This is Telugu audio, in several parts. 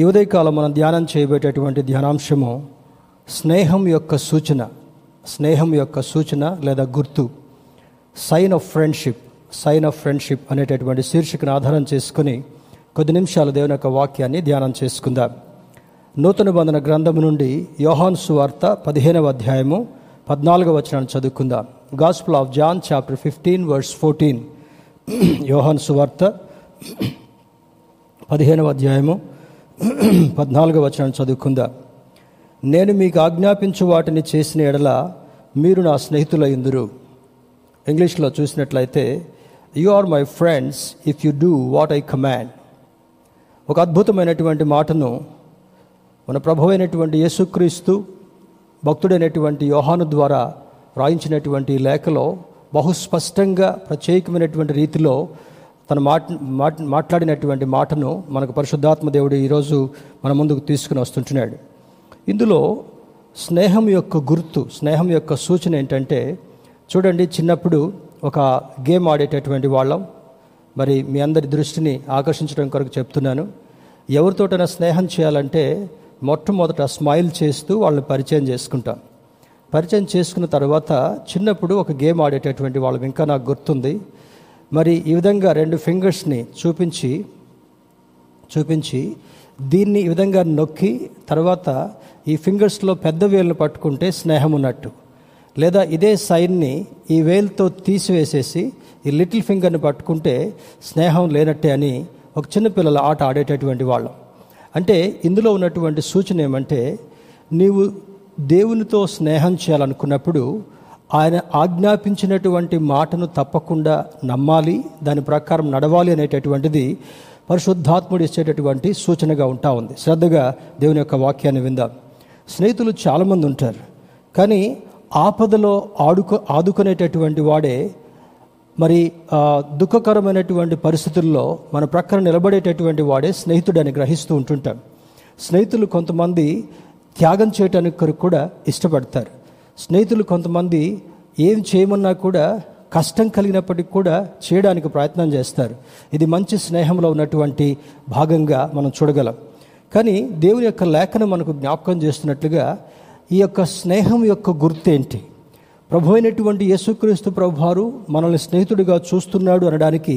ఈ ఉదయకాలం మనం ధ్యానం చేయబేటటువంటి ధ్యానాంశము స్నేహం యొక్క సూచన స్నేహం యొక్క సూచన లేదా గుర్తు sign of friendship sign of friendship అనేటటువంటి శీర్షికను ఆధారం చేసుకుని కొద్ది నిమిషాలు దేవుని యొక్క వాక్యాన్ని ధ్యానం చేసుకుందాం. నూతన బంధన గ్రంథము నుండి యోహాన్ సువార్త పదిహేనవ అధ్యాయము పద్నాలుగవ వచనాన్ని చదువుకుందాం. Gospel of John chapter fifteen verse fourteen Yohan సువార్త పదిహేనవ అధ్యాయము పద్నాలుగో వచనం చదువుకుందా. నేను మీకు ఆజ్ఞాపించు వాటిని చేసిన ఎడల మీరు నా స్నేహితులయ్యుందురు ఇంగ్లీష్లో చూసినట్లయితే you are my friends if you do what I command ఒక అద్భుతమైనటువంటి మాటను మన ప్రభు అయినటువంటి యేసుక్రీస్తు భక్తుడైనటువంటి యోహాను ద్వారా రాయించినటువంటి లేఖలో బహుస్పష్టంగా ప్రత్యేకమైనటువంటి రీతిలో తన మాట్ మాట్- మాట్లాడినటువంటి మాటను మనకు పరిశుద్ధాత్మ దేవుడు ఈరోజు మన ముందుకు తీసుకుని వస్తుంటున్నాడు. ఇందులో స్నేహం యొక్క గుర్తు స్నేహం యొక్క సూచన ఏంటంటే చూడండి చిన్నప్పుడు ఒక గేమ్ ఆడేటటువంటి వాళ్ళం. మరి మీ అందరి దృష్టిని ఆకర్షించడం కొరకు చెప్తున్నాను. ఎవరితోటైనా స్నేహం చేయాలంటే మొట్టమొదట స్మైల్ చేస్తూ వాళ్ళని పరిచయం చేసుకుంటాం. పరిచయం చేసుకున్న తర్వాత చిన్నప్పుడు ఒక గేమ్ ఆడేటటువంటి వాళ్ళం. ఇంకా నాకు గుర్తుంది. మరి ఈ విధంగా రెండు ఫింగర్స్ని చూపించి చూపించి దీన్ని ఈ విధంగా నొక్కి తర్వాత ఈ ఫింగర్స్లో పెద్ద వేలును పట్టుకుంటే స్నేహం ఉన్నట్టు. లేదా ఇదే సైన్ని ఈ వేలుతో తీసివేసేసి ఈ లిటిల్ ఫింగర్ని పట్టుకుంటే స్నేహం లేనట్టే అని ఒక చిన్న పిల్లల ఆట ఆడేటటువంటి వాళ్ళం. అంటే ఇందులో ఉన్నటువంటి సూచన ఏమంటే నీవు దేవునితో స్నేహం చేయాలనుకున్నప్పుడు ఆయన ఆజ్ఞాపించినటువంటి మాటను తప్పకుండా నమ్మాలి దాని ప్రకారం నడవాలి అనేటటువంటిది పరిశుద్ధాత్ముడు ఇచ్చేటటువంటి సూచనగా ఉంటా ఉంది. శ్రద్ధగా దేవుని యొక్క వాక్యాన్ని విందాం. స్నేహితులు చాలామంది ఉంటారు కానీ ఆపదలో ఆడుకో ఆదుకునేటటువంటి వాడే మరి దుఃఖకరమైనటువంటి పరిస్థితుల్లో మన ప్రక్కన నిలబడేటటువంటి వాడే స్నేహితుడని గ్రహిస్తూ ఉంటుంటాం. స్నేహితులు కొంతమంది త్యాగం చేయటానికి కొరకు కూడా ఇష్టపడతారు. స్నేహితులు కొంతమంది ఏం చేయమన్నా కూడా కష్టం కలిగినప్పటికీ కూడా చేయడానికి ప్రయత్నం చేస్తారు. ఇది మంచి స్నేహంలో ఉన్నటువంటి భాగంగా మనం చూడగలం. కానీ దేవుని యొక్క లేఖను మనకు జ్ఞాపకం చేస్తున్నట్లుగా ఈ యొక్క స్నేహం యొక్క గుర్తేంటి ప్రభు అయినటువంటి యేసుక్రీస్తు ప్రభువారు మనల్ని స్నేహితుడిగా చూస్తున్నాడు అనడానికి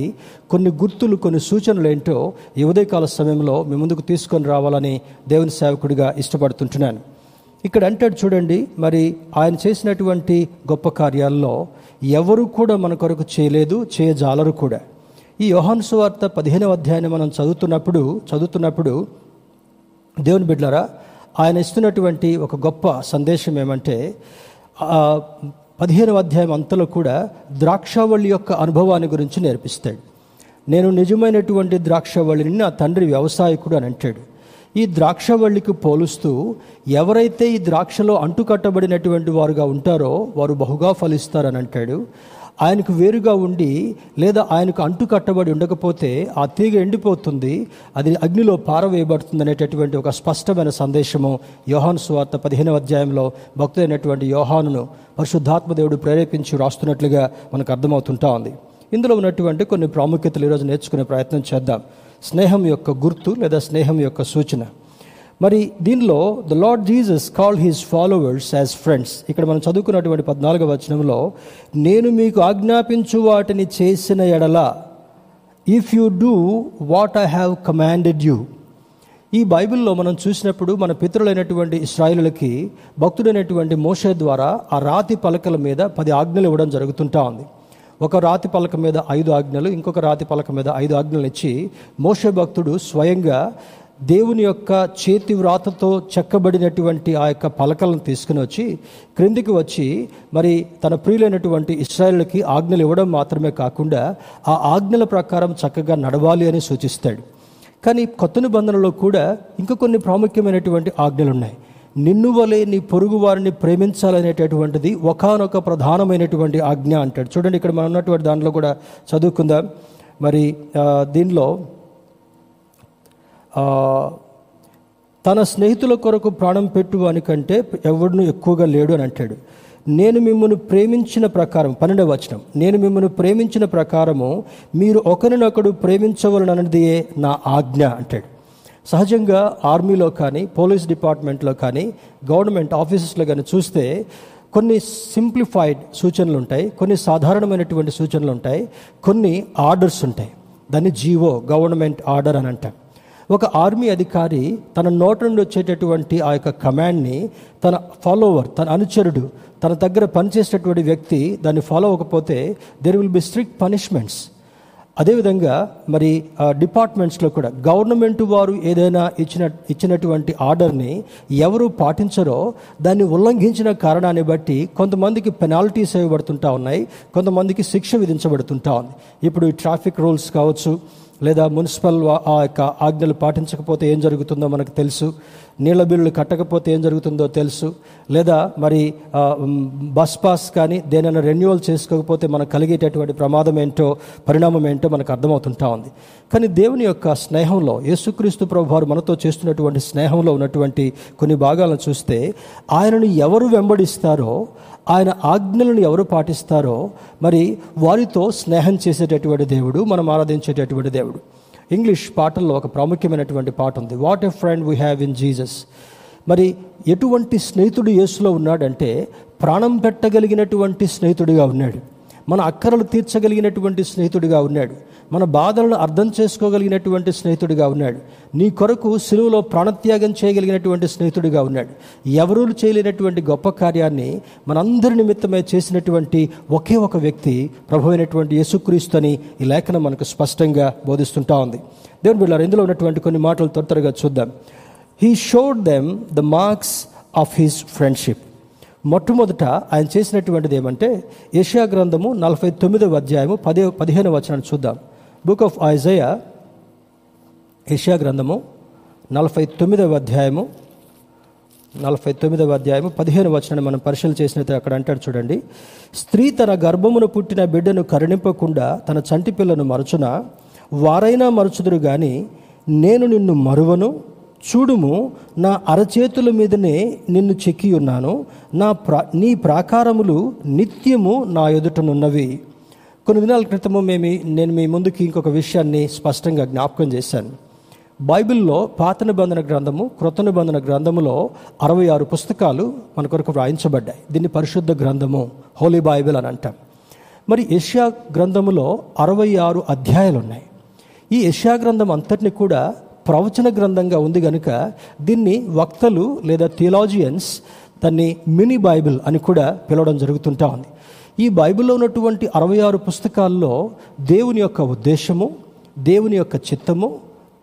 కొన్ని గుర్తులు కొన్ని సూచనలు ఏంటో ఈ ఉదయకాల సమయంలో మీ ముందుకు తీసుకొని రావాలని దేవుని సేవకుడిగా ఇష్టపడుతుంటున్నాను. ఇక్కడ అంటాడు చూడండి మరి ఆయన చేసినటువంటి గొప్ప కార్యాల్లో ఎవరు కూడా మన కొరకు చేయలేదు చేయజాలరు కూడా. ఈ యోహాను సువార్త పదిహేనవ అధ్యాయాన్ని మనం చదువుతున్నప్పుడు చదువుతున్నప్పుడు దేవుని బిడ్లరా ఆయన ఇస్తున్నటువంటి ఒక గొప్ప సందేశం ఏమంటే పదిహేనవ అధ్యాయం అంతలో కూడా ద్రాక్షావళి యొక్క అనుభవాన్ని గురించి నేర్పిస్తాడు. నేను నిజమైనటువంటి ద్రాక్షవళిని నా తండ్రి వ్యవసాయకుడు అని అంటాడు. ఈ ద్రాక్షవల్లికి పోలుస్తూ ఎవరైతే ఈ ద్రాక్షలో అంటుకట్టబడినటువంటి వారుగా ఉంటారో వారు బహుగా ఫలిస్తారని అంటాడు. ఆయనకు వేరుగా ఉండి లేదా ఆయనకు అంటు కట్టబడి ఉండకపోతే ఆ తీగ ఎండిపోతుంది అది అగ్నిలో పారవేయబడుతుంది అనేటటువంటి ఒక స్పష్టమైన సందేశము యోహాను స్వార్థ పదిహేనవ అధ్యాయంలో భక్తుడైనటువంటి యోహానును పరిశుద్ధాత్మదేవుడు ప్రేరేపించి రాస్తున్నట్లుగా మనకు అర్థమవుతుంటా ఉంది. ఇందులో ఉన్నటువంటి కొన్ని ప్రాముఖ్యతలు ఈరోజు నేర్చుకునే ప్రయత్నం చేద్దాం. స్నేహం యొక్క గుర్తు లేదా స్నేహం యొక్క సూచన. మరి దీనిలో the Lord Jesus call his followers as friends ఇక్కడ మనం చదువుకున్నటువంటి పద్నాలుగవ వచనంలో నేను మీకు ఆజ్ఞాపించు వాటిని చేసిన ఎడల if you do what I have commanded you ఈ బైబిల్లో మనం చూసినప్పుడు మన పితరులైనటువంటి ఇస్రాయిలకి భక్తుడైనటువంటి మోషే ద్వారా ఆ రాతి పలకల మీద పది ఆజ్ఞలు ఇవ్వడం జరుగుతుంటా ఉంది. ఒక రాతి పలక మీద ఐదు ఆజ్ఞలు ఇంకొక రాతి పలక మీద ఐదు ఆజ్ఞలు ఇచ్చి మోషే భక్తుడు స్వయంగా దేవుని యొక్క చేతి వ్రాతతో చెక్కబడినటువంటి ఆ యొక్క పలకలను తీసుకుని వచ్చి క్రిందికి వచ్చి మరి తన ప్రియులైనటువంటి ఇస్రాయేల్కి ఆజ్ఞలు ఇవ్వడం మాత్రమే కాకుండా ఆ ఆజ్ఞల ప్రకారం చక్కగా నడవాలి అని సూచిస్తాడు. కానీ కొత్త నిబంధనలో కూడా ఇంకా కొన్ని ప్రాముఖ్యమైనటువంటి ఆజ్ఞలు ఉన్నాయి నిన్ను వలె నీ పొరుగు వారిని ప్రేమించాలనేటటువంటిది ఒకానొక ప్రధానమైనటువంటి ఆజ్ఞ అంటాడు. చూడండి ఇక్కడ మనం ఉన్నటువంటి దాంట్లో కూడా చదువుకుందాం. మరి దీనిలో తన స్నేహితుల కొరకు ప్రాణం పెట్టువాని కంటే ఎవడును ఎక్కువగా లేడు అని అంటాడు. నేను మిమ్మల్ని ప్రేమించిన ప్రకారం పన్నెండవ వచనం నేను మిమ్మల్ని ప్రేమించిన ప్రకారము మీరు ఒకరినొకడు ప్రేమించవలనన్నదియే నా ఆజ్ఞ అంటాడు. సహజంగా ఆర్మీలో కానీ పోలీస్ డిపార్ట్మెంట్లో కానీ గవర్నమెంట్ ఆఫీసెస్లో కానీ చూస్తే కొన్ని సింప్లిఫైడ్ సూచనలు ఉంటాయి కొన్ని సాధారణమైనటువంటి సూచనలు ఉంటాయి కొన్ని ఆర్డర్స్ ఉంటాయి. దాన్ని జీవో గవర్నమెంట్ ఆర్డర్ అని అంటాం. ఒక ఆర్మీ అధికారి తన నోట నుండి వచ్చేటటువంటి ఆ యొక్క కమాండ్ని తన ఫాలోవర్ తన అనుచరుడు తన దగ్గర పనిచేసేటటువంటి వ్యక్తి దాన్ని ఫాలో అవ్వకపోతే there will be strict punishments అదేవిధంగా మరి ఆ, డిపార్ట్మెంట్స్లో కూడా గవర్నమెంట్ వారు ఏదైనా ఇచ్చిన ఇచ్చినటువంటి ఆర్డర్ని ఎవరు పాటించరో దాన్ని ఉల్లంఘించిన కారణాన్ని బట్టి కొంతమందికి పెనాల్టీస్ ఇవ్వబడుతుంటా ఉన్నాయి కొంతమందికి శిక్ష విధించబడుతుంటా ఉంది. ఇప్పుడు ఈ ట్రాఫిక్ రూల్స్ కావచ్చు లేదా మున్సిపల్ ఆ యొక్క ఆజ్ఞలు పాటించకపోతే ఏం జరుగుతుందో మనకు తెలుసు. నీళ్ళ బిల్లులు కట్టకపోతే ఏం జరుగుతుందో తెలుసు. లేదా మరి బస్ పాస్ కానీ దేనైనా రెన్యువల్ చేసుకోకపోతే మనకు కలిగేటటువంటి ప్రమాదం ఏంటో పరిణామం ఏంటో మనకు అర్థమవుతుంటా ఉంది. కానీ దేవుని యొక్క స్నేహంలో యేసుక్రీస్తు ప్రభు వారు మనతో చేస్తున్నటువంటి స్నేహంలో ఉన్నటువంటి కొన్ని భాగాలను చూస్తే ఆయనను ఎవరు వెంబడిస్తారో ఆయన ఆజ్ఞలను ఎవరు పాటిస్తారో మరి వారితో స్నేహం చేసేటటువంటి దేవుడు మనం ఆరాధించేటటువంటి దేవుడు. ఇంగ్లీష్ పాటల్లో ఒక ప్రాముఖ్యమైనటువంటి పాట ఉంది. What a friend we have in Jesus మరి ఎటువంటి స్నేహితుడు యేసులో ఉన్నాడంటే ప్రాణం పెట్టగలిగినటువంటి స్నేహితుడిగా ఉన్నాడు. మన అక్కరలు తీర్చగలిగినటువంటి స్నేహితుడిగా ఉన్నాడు. మన బాధలను అర్థం చేసుకోగలిగినటువంటి స్నేహితుడిగా ఉన్నాడు. నీ కొరకు సిలువలో ప్రాణత్యాగం చేయగలిగినటువంటి స్నేహితుడిగా ఉన్నాడు. ఎవరూ చేయలేనటువంటి గొప్ప కార్యాన్ని మనందరి నిమిత్తమే చేసినటువంటి ఒకే ఒక వ్యక్తి ప్రభు అయినటువంటి యేసుక్రీస్తు అని ఈ లేఖనం మనకు స్పష్టంగా బోధిస్తుంటా ఉంది. దేవుని బిళ్ళారు ఇందులో ఉన్నటువంటి కొన్ని మాటలు త్వర త్వరగా చూద్దాం. He showed them the marks of his friendship మొట్టమొదట ఆయన చేసినటువంటిది ఏమంటే ఏషియా గ్రంథము నలభై తొమ్మిదవ అధ్యాయము పదే పదిహేను వచనాన్ని చూద్దాం. బుక్ ఆఫ్ ఐజయా ఏషియా గ్రంథము నలభై తొమ్మిదవ అధ్యాయము నలభై తొమ్మిదవ అధ్యాయము పదిహేను వచనాన్ని మనం పరిశీలన చేసినట్టు అక్కడ అంటాడు చూడండి. స్త్రీ తన గర్భమును పుట్టిన బిడ్డను కరుణింపకుండా తన చంటి పిల్లను మరచున? వారైనా మరచుదురు కానీ నేను నిన్ను మరువను? చూడుము నా అరచేతుల మీదనే నిన్ను చెక్కి ఉన్నాను. నా ప్రా నీ ప్రాకారములు నిత్యము నా ఎదుటనున్నవి. కొన్ని దినాల క్రితము మేము నేను మీ ముందుకి ఇంకొక విషయాన్ని స్పష్టంగా జ్ఞాపకం చేశాను. బైబిల్లో పాత నిబంధన గ్రంథము క్రొత్త నిబంధన గ్రంథములో అరవై ఆరు పుస్తకాలు మన కొరకు వ్రాయించబడ్డాయి. దీన్ని పరిశుద్ధ గ్రంథము హోలీ బైబిల్ అని అంటాం. మరి ఏషియా గ్రంథములో అరవై ఆరు అధ్యాయాలు ఉన్నాయి ఈ యెషయా గ్రంథం అంతటిని కూడా ప్రవచన గ్రంథంగా ఉంది కనుక దీన్ని వక్తలు లేదా థియలాజియన్స్ దాన్ని మినీ బైబిల్ అని కూడా పిలవడం జరుగుతుంటా ఉంది. ఈ బైబిల్లో ఉన్నటువంటి అరవై ఆరు పుస్తకాల్లో దేవుని యొక్క ఉద్దేశము దేవుని యొక్క చిత్తము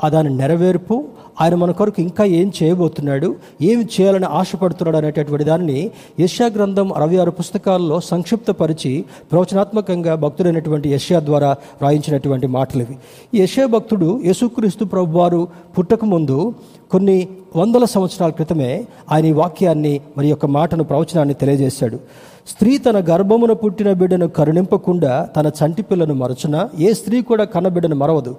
దాని నెరవేర్పు. ఆయన మన కొరకు ఇంకా ఏం చేయబోతున్నాడు? ఏమి చేయాలని ఆశపడుతున్నాడు అనేటటువంటి దాన్ని యశ్యా గ్రంథం అరవై ఆరు పుస్తకాల్లో సంక్షిప్తపరిచి ప్రవచనాత్మకంగా భక్తుడైనటువంటి యశ్యా ద్వారా రాయించినటువంటి మాటలు ఇవి. ఈ యశ్యా భక్తుడు యేసుక్రీస్తు ప్రభు వారు పుట్టకముందు కొన్ని వందల సంవత్సరాల క్రితమే ఆయన ఈ వాక్యాన్ని మరి యొక్క మాటను ప్రవచనాన్ని తెలియజేశాడు. స్త్రీ తన గర్భమున పుట్టిన బిడ్డను కరుణింపకుండా తన చంటి పిల్లను మరచున? ఏ స్త్రీ కూడా కన్నబిడ్డను మరవదు.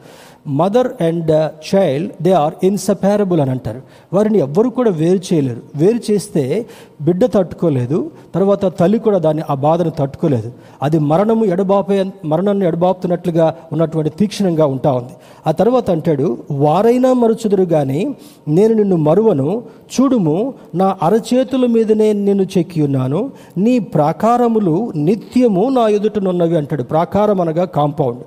Mother and child they are inseparable అని అంటారు. వారిని ఎవ్వరు కూడా వేరు చేయలేరు. వేరు చేస్తే బిడ్డ తట్టుకోలేదు తర్వాత తల్లి కూడా దాన్ని ఆ బాధను తట్టుకోలేదు. అది మరణము ఎడబాపే మరణాన్ని ఎడబాపుతున్నట్లుగా ఉన్నటువంటి తీక్షణంగా ఉంటా ఉంది. ఆ తర్వాత అంటాడు వారైనా మరుచుదురు కానీ నేను నిన్ను మరువను. చూడుము నా అరచేతుల మీదనే నిన్ను చెక్కి ఉన్నాను. నీ ప్రాకారములు నిత్యము నా ఎదుటనున్నవి అంటాడు. ప్రాకారం అనగా కాంపౌండ్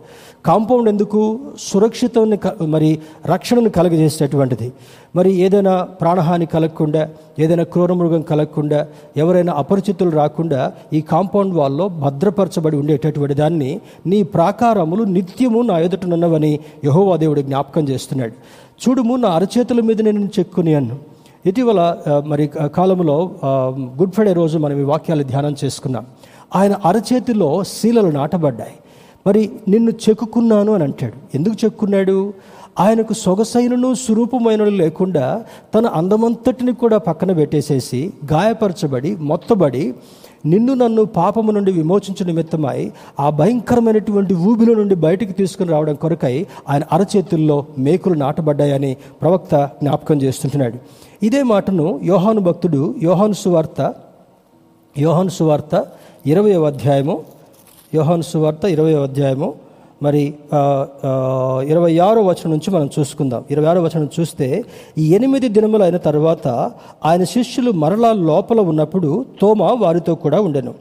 కాంపౌండ్ ఎందుకు? సురక్షితాన్ని మరి రక్షణను కలగజేసేటటువంటిది. మరి ఏదైనా ప్రాణహాని కలగకుండా ఏదైనా క్రూరమృగం కలగకుండా ఎవరైనా అపరిచితులు రాకుండా ఈ కాంపౌండ్ వాల్లో భద్రపరచబడి ఉండేటటువంటి దాన్ని నీ ప్రాకారములు నిత్యము నా ఎదుటనున్నవని యహోవా దేవుడు జ్ఞాపకం చేస్తున్నాడు. చూడుము నా అరచేతుల మీద నేను చెక్కుని అన్ను. ఇటీవల మరి కాలంలో గుడ్ ఫ్రైడే రోజు మనం ఈ వాక్యాలు ధ్యానం చేసుకున్నాం. ఆయన అరచేతిలో శీలలు నాటబడ్డాయి. మరి నిన్ను చెక్కుకున్నాను అని అంటాడు. ఎందుకు చెక్కున్నాడు? ఆయనకు సొగసైనను స్వరూపమైనను లేకుండా తన అందమంతటిని కూడా పక్కన పెట్టేసేసి గాయపరచబడి మొత్తబడి నిన్ను నన్ను పాపము నుండి విమోచించు నిమిత్తమై ఆ భయంకరమైనటువంటి ఊబిలో నుండి బయటికి తీసుకుని రావడం కొరకై ఆయన అరచేతుల్లో మేకులు నాటబడ్డాయని ప్రవక్త జ్ఞాపకం చేస్తుంటున్నాడు. ఇదే మాటను యోహాను భక్తుడు యోహాను సువార్త యోహాను సువార్త ఇరవై అధ్యాయము యోహాను సువార్త ఇరవై అధ్యాయము. మరి ఇరవై ఆరో వచనం నుంచి మనం చూసుకుందాం. ఇరవై ఆరో వచనం చూస్తే ఈ ఎనిమిది దినములు అయిన తర్వాత ఆయన శిష్యులు మరలా లోపల ఉన్నప్పుడు తోమ వారితో కూడా ఉండెను.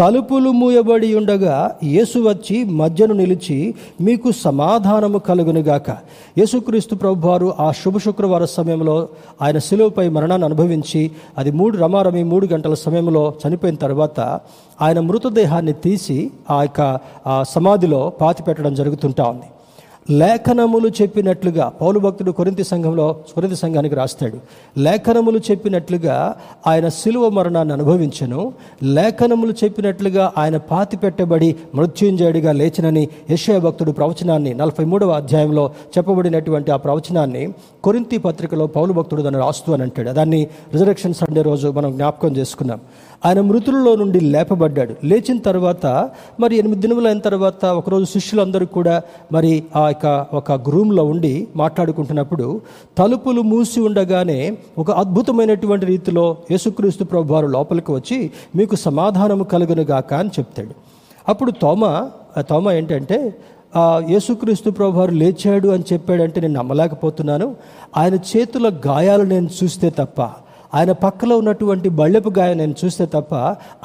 తలుపులు మూయబడి ఉండగా యేసు వచ్చి మధ్యను నిలిచి మీకు సమాధానము కలుగునుగాక యేసుక్రీస్తు ప్రభువారు ఆ శుభ శుక్రవార సమయంలో ఆయన శిలువపై మరణాన్ని అనుభవించి అది మూడు రమారమి మూడు గంటల సమయంలో చనిపోయిన తర్వాత ఆయన మృతదేహాన్ని తీసి ఆ యొక్క ఆ సమాధిలో పాతి పెట్టడం జరుగుతుంటా ఉంది. లేఖనములు చెప్పినట్లుగా పౌలు భక్తుడు కొరింతి సంఘంలో కొరింతి సంఘానికి రాస్తాడు. లేఖనములు చెప్పినట్లుగా ఆయన శిలువ మరణాన్ని అనుభవించను. లేఖనములు చెప్పినట్లుగా ఆయన పాతి పెట్టబడి మృత్యుంజయుడిగా లేచినని యశయ భక్తుడు ప్రవచనాన్ని నలభై మూడవ అధ్యాయంలో చెప్పబడినటువంటి ఆ ప్రవచనాన్ని కొరింతి పత్రికలో పౌలు భక్తుడు దాన్ని రాస్తూ అని అంటాడు. దాన్ని రిజర్వేషన్ సండే రోజు మనం జ్ఞాపకం చేసుకున్నాం. ఆయన మృతులలో నుండి లేపబడ్డాడు. లేచిన తర్వాత మరి ఎనిమిది దినములు అయిన తర్వాత ఒకరోజు శిష్యులందరూ కూడా మరి ఆ యొక్క ఒక గ్రూమ్లో ఉండి మాట్లాడుకుంటున్నప్పుడు తలుపులు మూసి ఉండగానే ఒక అద్భుతమైనటువంటి రీతిలో యేసుక్రీస్తు ప్రభు వారు లోపలికి వచ్చి మీకు సమాధానము కలుగునుగాక అని చెప్తాడు. అప్పుడు తోమ ఆ తోమ ఏంటంటే యేసుక్రీస్తు ప్రభు వారు లేచాడు అని చెప్పాడంటే నేను నమ్మలేకపోతున్నాను. ఆయన చేతుల గాయాలు నేను చూస్తే తప్ప ఆయన పక్కలో ఉన్నటువంటి బళ్ళపు గాయ నేను చూస్తే తప్ప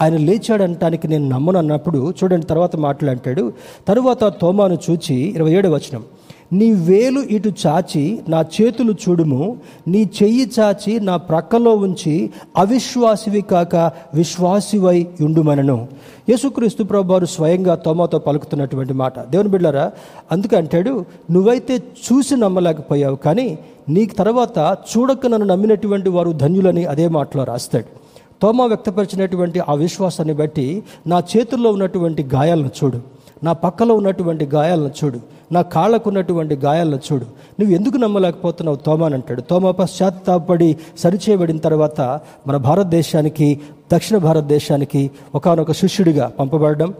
ఆయన లేచాడనటానికి నేను నమ్మను అన్నప్పుడు చూడండి తర్వాత మాట్లాడాడు తరువాత తోమాను చూచి ఇరవై ఏడు వచనం. నీ వేలు ఇటు చాచి నా చేతులు చూడుము. నీ చెయ్యి చాచి నా ప్రక్కలో ఉంచి అవిశ్వాసివి కాక విశ్వాసివై ఉండుమనను. యేసుక్రీస్తు ప్రభువారు స్వయంగా తోమాతో పలుకుతున్నటువంటి మాట. దేవుని బిడ్డారా అందుకంటాడు నువ్వైతే చూసి నమ్మలేకపోయావు కానీ నీకు తర్వాత చూడక నన్ను నమ్మినటువంటి వారు ధన్యులని అదే మాటలో రాస్తాడు. తోమా వ్యక్తపరిచినటువంటి ఆ విశ్వాసాన్ని బట్టి నా చేతుల్లో ఉన్నటువంటి గాయాలను చూడు. నా పక్కలో ఉన్నటువంటి గాయాలను చూడు. నా కాళ్ళకు ఉన్నటువంటి గాయాలను చూడు. నువ్వు ఎందుకు నమ్మలేకపోతున్నావు తోమా అని అంటాడు. తోమా పశ్చాత్తాపడి సరిచేయబడిన తర్వాత మన భారతదేశానికి దక్షిణ భారతదేశానికి ఒకనొక శిష్యుడిగా పంపబడడం.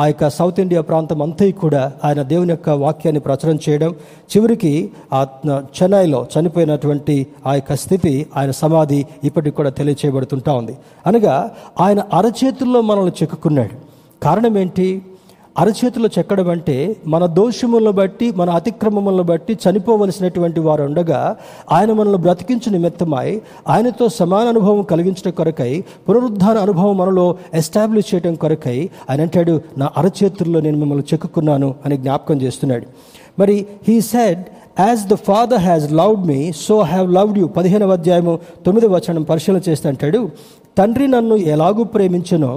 ఆ యొక్క సౌత్ ఇండియా ప్రాంతం అంతా కూడా ఆయన దేవుని యొక్క వాక్యాన్ని ప్రచురం చేయడం చివరికి ఆ చెన్నైలో చనిపోయినటువంటి ఆ యొక్క స్థితి ఆయన సమాధి ఇప్పటికి కూడా తెలియచేయబడుతుంటా ఉంది. అనగా ఆయన అరచేతుల్లో మనల్ని చెక్కుకున్నాడు. కారణం ఏంటి? అరచేతిలో చెక్కడం అంటే మన దోషములను బట్టి మన అతిక్రమములను బట్టి చనిపోవలసినటువంటి వారు ఉండగా ఆయన మనల్ని బ్రతికించు నిమిత్తమై ఆయనతో సమాన అనుభవం కలిగించడం కొరకై పునరుద్ధాన అనుభవం మనలో ఎస్టాబ్లిష్ చేయడం కొరకై ఆయన అంటాడు నా అరచేతుల్లో నేను మిమ్మల్ని చెక్కుకున్నాను అని జ్ఞాపకం చేస్తున్నాడు. మరి he said as the father has loved me so have loved you పదిహేనవ అధ్యాయము తొమ్మిదవ వచనం పరిశీలన చేస్తే అంటాడు తండ్రి నన్ను ఎలాగూ ప్రేమించనో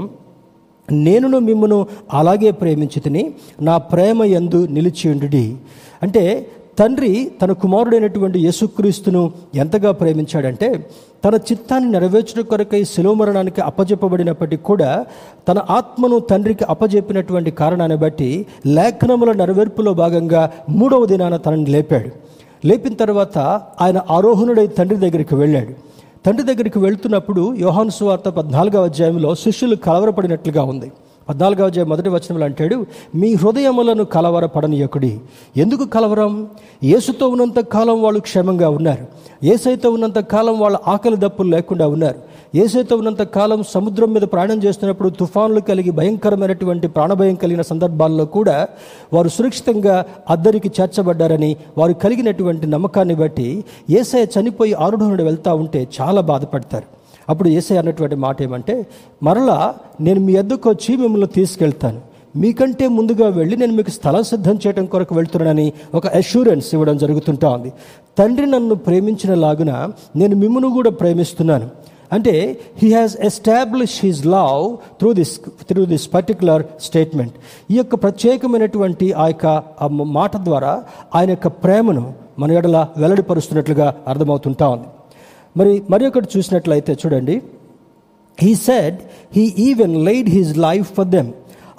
నేనును మిమ్మను అలాగే ప్రేమించుతని నా ప్రేమ యందు నిలిచియుండుడి అంటే తండ్రి తన కుమారుడైనటువంటి యేసుక్రీస్తును ఎంతగా ప్రేమించాడంటే తన చిత్తాన్ని నెరవేర్చడం కొరకై శిలువ మరణానికి అప్పజెప్పబడినప్పటికీ కూడా తన ఆత్మను తండ్రికి అప్పజెప్పినటువంటి కారణాన్ని బట్టి లేఖనముల నెరవేర్పులో భాగంగా మూడవ దినాన తనని లేపాడు. లేపిన తర్వాత ఆయన ఆరోహణుడై తండ్రి దగ్గరికి వెళ్ళాడు. తండ్రి దగ్గరికి వెళ్తున్నప్పుడు యోహాను సువార్త పద్నాలుగవ అధ్యాయంలో శిష్యులు కలవరపడినట్లుగా ఉంది. పద్నాలుగవ అధ్యాయం మొదటి వచనంలో అంటాడు మీ హృదయములను కలవరపడనీయకుడి. ఎందుకు కలవరం? ఏసుతో ఉన్నంత కాలం వాళ్ళు క్షేమంగా ఉన్నారు. ఏసైతో ఉన్నంత కాలం వాళ్ళ ఆకలి దప్పులు లేకుండా ఉన్నారు. ఏసైతో ఉన్నంత కాలం సముద్రం మీద ప్రయాణం చేస్తున్నప్పుడు తుఫాన్లు కలిగి భయంకరమైనటువంటి ప్రాణభయం కలిగిన సందర్భాల్లో కూడా వారు సురక్షితంగా అద్దరికి చేర్చబడ్డారని వారు కలిగినటువంటి నమ్మకాన్ని బట్టి ఏసఐ చనిపోయి ఆరుఢునుడు వెళ్తూ ఉంటే చాలా బాధపడతారు. అప్పుడు ఏసై అన్నటువంటి మాట ఏమంటే మరలా నేను మీ ఎద్దుకు వచ్చి మిమ్మల్ని తీసుకెళ్తాను. మీకంటే ముందుగా వెళ్ళి నేను మీకు స్థలం సిద్ధం చేయడం కొరకు వెళ్తున్నానని ఒక అష్యూరెన్స్ ఇవ్వడం జరుగుతుంటా ఉంది. తండ్రి నన్ను ప్రేమించిన లాగున నేను మిమ్మను కూడా ప్రేమిస్తున్నాను. అంటే he has establish his love through this through this particular statement ఈ యొక్క ప్రత్యేకమైనటువంటి ఆ యొక్క మాట ద్వారా ఆయన యొక్క ప్రేమను మన ఎడల వెల్లడిపరుస్తున్నట్లుగా అర్థమవుతుంటా ఉంది. మరి మరి ఒకటి చూసినట్లయితే చూడండి. He said he even laid his life for them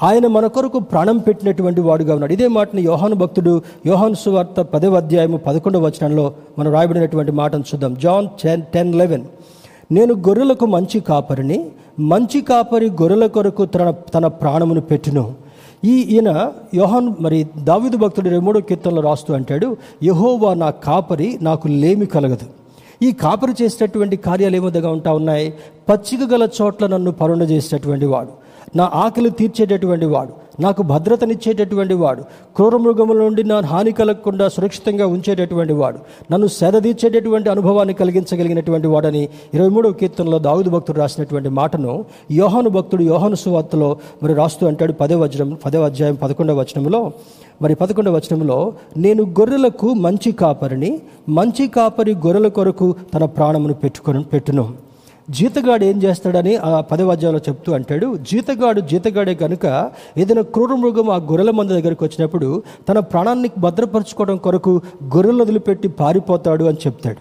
ఆయన మన కొరకు ప్రాణం పెట్టినటువంటి వాడుగా ఉన్నాడు. ఇదే మాటని యోహాను భక్తుడు యోహాను సువార్త పదవ అధ్యాయము పదకొండవ వచనంలో మనం రాయబడినటువంటి మాటను చూద్దాం. జాన్ టెన్ టెన్ లెవెన్ నేను గొర్రెలకు మంచి కాపరిని మంచి కాపరి గొర్రెల కొరకు తన తన ప్రాణమును పెట్టును. ఈ ఈయన యోహాన్ మరి దావిదు భక్తుడు ఇరవై మూడో కీర్తనలో రాస్తూ అంటాడు యహోవా నా కాపరి నాకు లేమి కలగదు. ఈ కాపరి చేసేటటువంటి కార్యాలు ఏమోదగా ఉంటా ఉన్నాయి? పచ్చిక గల చోట్ల నన్ను పరుణ చేసేటటువంటి వాడు. నా ఆకలి తీర్చేటటువంటి వాడు. నాకు భద్రతనిచ్చేటటువంటి వాడు. క్రూర మృగముల నుండి నా హాని కలగకుండా సురక్షితంగా ఉంచేటటువంటి వాడు. నన్ను సేదదీర్చేటటువంటి అనుభవాన్ని కలిగించగలిగినటువంటి వాడని ఇరవై మూడవ కీర్తనలో దావుదు భక్తుడు రాసినటువంటి మాటను యోహాను భక్తుడు యోహాను సువార్తలో మరి రాస్తూ అంటాడు పదే వజ్రం పదే అధ్యాయం పదకొండవ వచనంలో మరి పదకొండవ వచనంలో నేను గొర్రెలకు మంచి కాపరిని మంచి కాపరి గొర్రెల కొరకు తన ప్రాణమును పెట్టుకొని పెట్టును. జీతగాడు ఏం చేస్తాడని ఆ పదవాద్యాలో చెప్తూ అంటాడు జీతగాడు జీతగాడే కనుక ఏదైనా క్రూర మృగం ఆ గొర్రెల మంద దగ్గరికి వచ్చినప్పుడు తన ప్రాణాన్ని భద్రపరచుకోవడం కొరకు గొర్రెలు వదిలిపెట్టి పారిపోతాడు అని చెప్తాడు.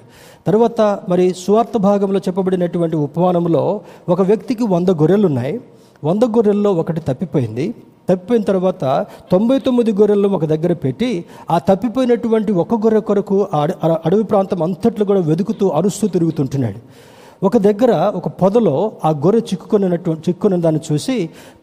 తర్వాత మరి స్వార్థ భాగంలో చెప్పబడినటువంటి ఉపమానంలో ఒక వ్యక్తికి వంద గొర్రెలు ఉన్నాయి వంద గొర్రెల్లో ఒకటి తప్పిపోయింది. తప్పిపోయిన తర్వాత తొంభై తొమ్మిది గొర్రెలను ఒక దగ్గర పెట్టి ఆ తప్పిపోయినటువంటి ఒక గొర్రె కొరకు అడ- అడవి ప్రాంతం అంతట్లో కూడా వెతుకుతూ అరుస్తూ తిరుగుతుంటున్నాడు. ఒక దగ్గర ఒక పొదలో ఆ గొర్రె చిక్కుకున్నటువంటి చిక్కున్న దాన్ని చూసి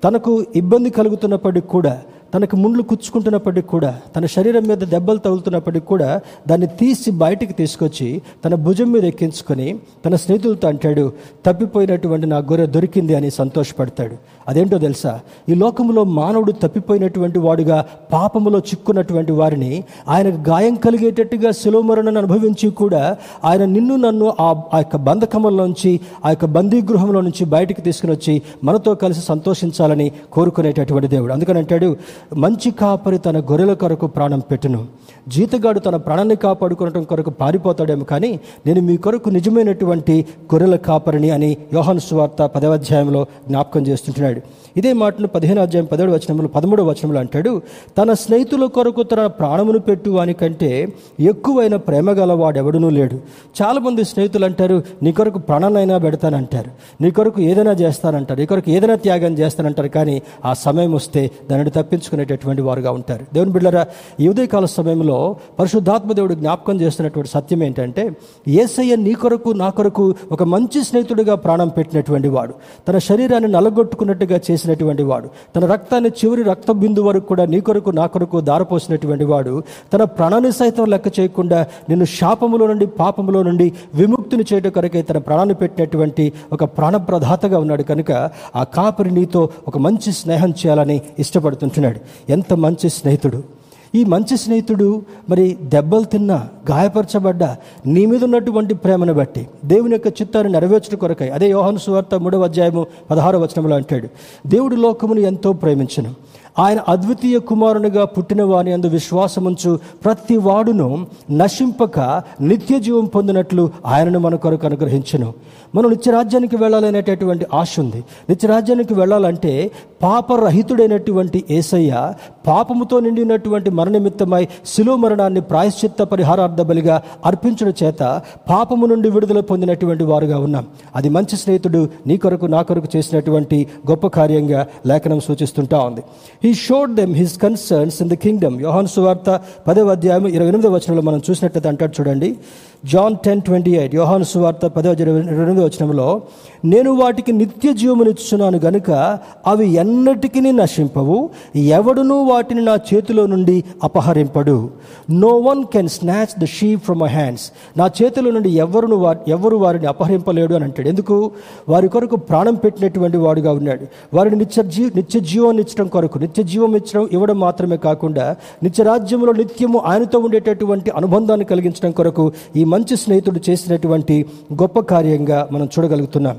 తనకు ఇబ్బంది కలుగుతున్నప్పటికి కూడా తనకు ముండ్లు కుచ్చుకుంటున్నప్పటికి కూడా తన శరీరం మీద దెబ్బలు తగులుతున్నప్పటికి కూడా దాన్ని తీసి బయటికి తీసుకొచ్చి తన భుజం మీద ఎక్కించుకొని తన స్నేహితులతో అంటాడు తప్పిపోయినటువంటి నా గొర్రె దొరికింది అని సంతోషపడతాడు. అదేంటో తెలుసా? ఈ లోకంలో మానవుడు తప్పిపోయినటువంటి వాడుగా పాపములో చిక్కున్నటువంటి వారిని ఆయనకు గాయం కలిగేటట్టుగా శిలోమరణను అనుభవించి కూడా ఆయన నిన్ను నన్ను ఆ ఆ యొక్క బంధకములోంచి ఆ యొక్క బందీగృహంలో నుంచి బయటికి తీసుకుని వచ్చి మనతో కలిసి సంతోషించాలని కోరుకునేటటువంటి దేవుడు. అందుకని అంటాడు మంచి కాపరి తన గొర్రెల కొరకు ప్రాణం పెట్టును. జీతగాడు తన ప్రాణాన్ని కాపాడుకోవడం కొరకు పారిపోతాడేమో కానీ నేను మీ కొరకు నిజమైనటువంటి గొర్రెల కాపరిని అని యోహన్ సువార్త పదవ అధ్యాయంలో జ్ఞాపకం చేస్తుంటున్నాడు. ఇదే మాటను పదిహేను అధ్యాయం పదిహేడు వచనములు పదమూడవ వచనములు అంటాడు తన స్నేహితుల కొరకు తన ప్రాణమును పెట్టు అని కంటే ఎక్కువైన ప్రేమ గలవాడెవడునూ లేడు. చాలామంది స్నేహితులు అంటారు నీ కొరకు ప్రాణాలైనా పెడతానంటారు. నీ కొరకు ఏదైనా చేస్తానంటారు. నీ కొరకు ఏదైనా త్యాగం చేస్తానంటారు. కానీ ఆ సమయం వస్తే దానిని తప్పించుకునేటటువంటి వారుగా ఉంటారు. దేవుని బిళ్ళరా ఈ ఉదయకాల సమయంలో పరిశుద్ధాత్మ దేవుడు జ్ఞాపకం చేస్తున్నటువంటి సత్యం ఏంటంటే ఏసయ్య నీ కొరకు నా కొరకు ఒక మంచి స్నేహితుడిగా ప్రాణం పెట్టినటువంటి వాడు. తన శరీరాన్ని నలగొట్టుకున్నట్టుగా చేసినటువంటి వాడు. తన రక్తాన్ని చివరి రక్త బిందు వరకు కూడా నీ కొరకు నా కొరకు దారపోసినటువంటి వాడు. తన ప్రాణాన్ని సైతం లెక్క చేయకుండా నిన్ను శాపములో నుండి పాపములో నుండి విముక్తిని చేయడం కొరకై తన ప్రాణాన్ని పెట్టినటువంటి ఒక ప్రాణప్రదాతగా ఉన్నాడు కనుక ఆ కాపరి నీతో ఒక మంచి స్నేహం చేయాలని ఇష్టపడుతుంటున్నాడు. ఎంత మంచి స్నేహితుడు. ఈ మంచి స్నేహితుడు మరి దెబ్బలు తిన్నా గాయపరచబడ్డా నీ మీద ఉన్నటువంటి ప్రేమను బట్టి దేవుని యొక్క చిత్తాన్ని నెరవేర్చడం కొరకై అదే యోహను సువార్త మూడవ అధ్యాయము పదహారు వచనంలో అంటాడు దేవుడు లోకమును ఎంతో ప్రేమించను. ఆయన అద్వితీయ కుమారునిగా పుట్టిన వాని అందు విశ్వాసముంచు ప్రతి వాడును నశింపక నిత్య జీవం పొందినట్లు ఆయనను మన కొరకు అనుగ్రహించను. మనం నిత్యరాజ్యానికి వెళ్ళాలనేటటువంటి ఆశ ఉంది. నిత్యరాజ్యానికి వెళ్ళాలంటే పాపరహితుడైనటువంటి ఏసయ్య పాపముతో నిండినటువంటి మరణనిమిత్తమై శిలో మరణాన్ని ప్రాయశ్చిత్త పరిహారార్థ బలిగా అర్పించడం చేత పాపము నుండి విడుదల పొందినటువంటి వారుగా ఉన్నాం. అది మంచి స్నేహితుడు నీ కొరకు నా కొరకు చేసినటువంటి గొప్ప కార్యంగా లేఖనం సూచిస్తుంటా ఉంది. He showed them his concerns in the kingdom Yohan సువార్త పదవ అధ్యాయం ఇరవై ఎనిమిదవ వచనంలో మనం చూసినట్లయితే అంటాడు చూడండి. జాన్ టెన్ ట్వంటీ ఎయిట్ యోహాను సువార్త పదవ ఇరవై వచనంలో నేను వాటికి నిత్య జీవమునిచ్చున్నాను గనుక అవి ఎన్నటికీ నశింపవు ఎవడునూ వాటిని నా చేతిలో నుండి అపహరింపడు. No one can snatch the sheep from my hands నా చేతిలో నుండి ఎవరును వా ఎవరు వారిని అపహరింపలేడు అని అంటాడు. ఎందుకు? వారి కొరకు ప్రాణం పెట్టినటువంటి వాడుగా ఉన్నాడు. వారిని నిత్య జీ నిత్య జీవాన్ని ఇచ్చడం కొరకు నిత్య జీవం ఇచ్చడం ఇవ్వడం మాత్రమే కాకుండా నిత్య రాజ్యంలో నిత్యము ఆయనతో ఉండేటటువంటి అనుబంధాన్ని కలిగించడం కొరకు ఈ మంచి స్నేహితుడు చేసినటువంటి గొప్ప కార్యంగా మనం చూడగలుగుతున్నాం.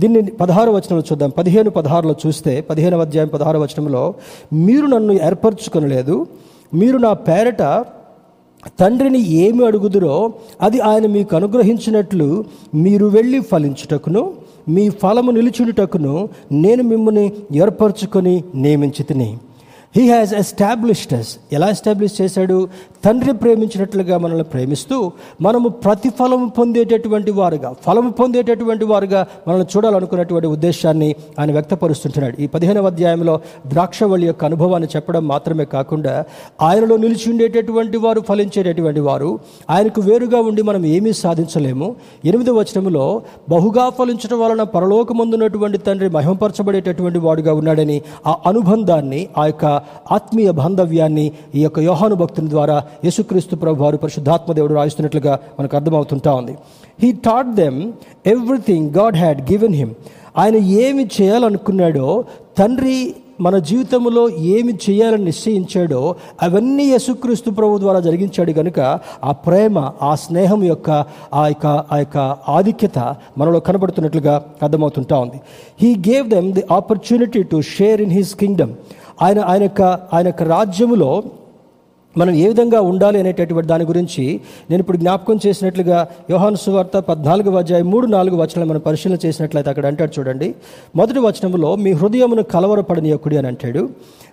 దీన్ని పదహారు వచనంలో చూద్దాం. పదిహేను పదహారులో చూస్తే పదిహేను అధ్యాయం పదహారు వచనంలో మీరు నన్ను ఏర్పరచుకొనలేదు. మీరు నా పేరట తండ్రిని ఏమి అడుగుదురో అది ఆయన మీకు అనుగ్రహించినట్లు మీరు వెళ్ళి ఫలించుటకును మీ ఫలము నిలుచుటకును నేను మిమ్మల్ని ఏర్పరచుకొని నియమించి తిని హీ హ్యాస్ ఎస్టాబ్లిష్డ్ ఎలా ఎస్టాబ్లిష్ చేశాడు? తండ్రి ప్రేమించినట్లుగా మనల్ని ప్రేమిస్తూ మనము ప్రతిఫలము పొందేటటువంటి వారుగా ఫలము పొందేటటువంటి వారుగా మనల్ని చూడాలనుకున్నటువంటి ఉద్దేశాన్ని ఆయన వ్యక్తపరుస్తుంటున్నాడు. ఈ పదిహేనవ అధ్యాయంలో ద్రాక్షవళి యొక్క అనుభవాన్ని చెప్పడం మాత్రమే కాకుండా ఆయనలో నిలిచి ఉండేటటువంటి వారు ఫలించేటటువంటి వారు ఆయనకు వేరుగా ఉండి మనం ఏమీ సాధించలేము. ఎనిమిదవ వచనంలో బహుగా ఫలించడం వలన పరలోకమందున్నటువంటి తండ్రి మహిమపరచబడేటటువంటి వాడుగా ఉన్నాడని ఆ అనుబంధాన్ని ఆ యొక్క ఆత్మీయ బాంధవ్యాన్ని ఈ యొక్క యోహాను భక్తుని ద్వారా యేసుక్రీస్తు ప్రభు వారు పరిశుద్ధాత్మ దేవుడు రాయిస్తున్నట్లుగా మనకు అర్థమవుతుంటా ఉంది. He taught them everything God had given him ఆయన ఏమి చేయాలనుకున్నాడో తండ్రి మన జీవితంలో ఏమి చేయాలని నిశ్చయించాడో అవన్నీ యేసుక్రీస్తు ప్రభు ద్వారా జరిగించాడు కనుక ఆ ప్రేమ ఆ స్నేహం యొక్క ఆ యొక్క ఆ యొక్క ఆధిక్యత మనలో కనబడుతున్నట్లుగా అర్థమవుతుంటా ఉంది. He gave them the opportunity to share in his kingdom ఆయన ఆయన యొక్క ఆయన యొక్క రాజ్యములో మనం ఏ విధంగా ఉండాలి అనేటటువంటి దాని గురించి నేను ఇప్పుడు జ్ఞాపకం చేసినట్లుగా యోహాను సువార్త పద్నాలుగు అధ్యాయం మూడు నాలుగు వచనాలు మనం పరిశీలన చేసినట్లయితే అక్కడ అంటాడు చూడండి. మొదటి వచనంలో మీ హృదయమును కలవరపడని యొక్కుడి అని అంటాడు.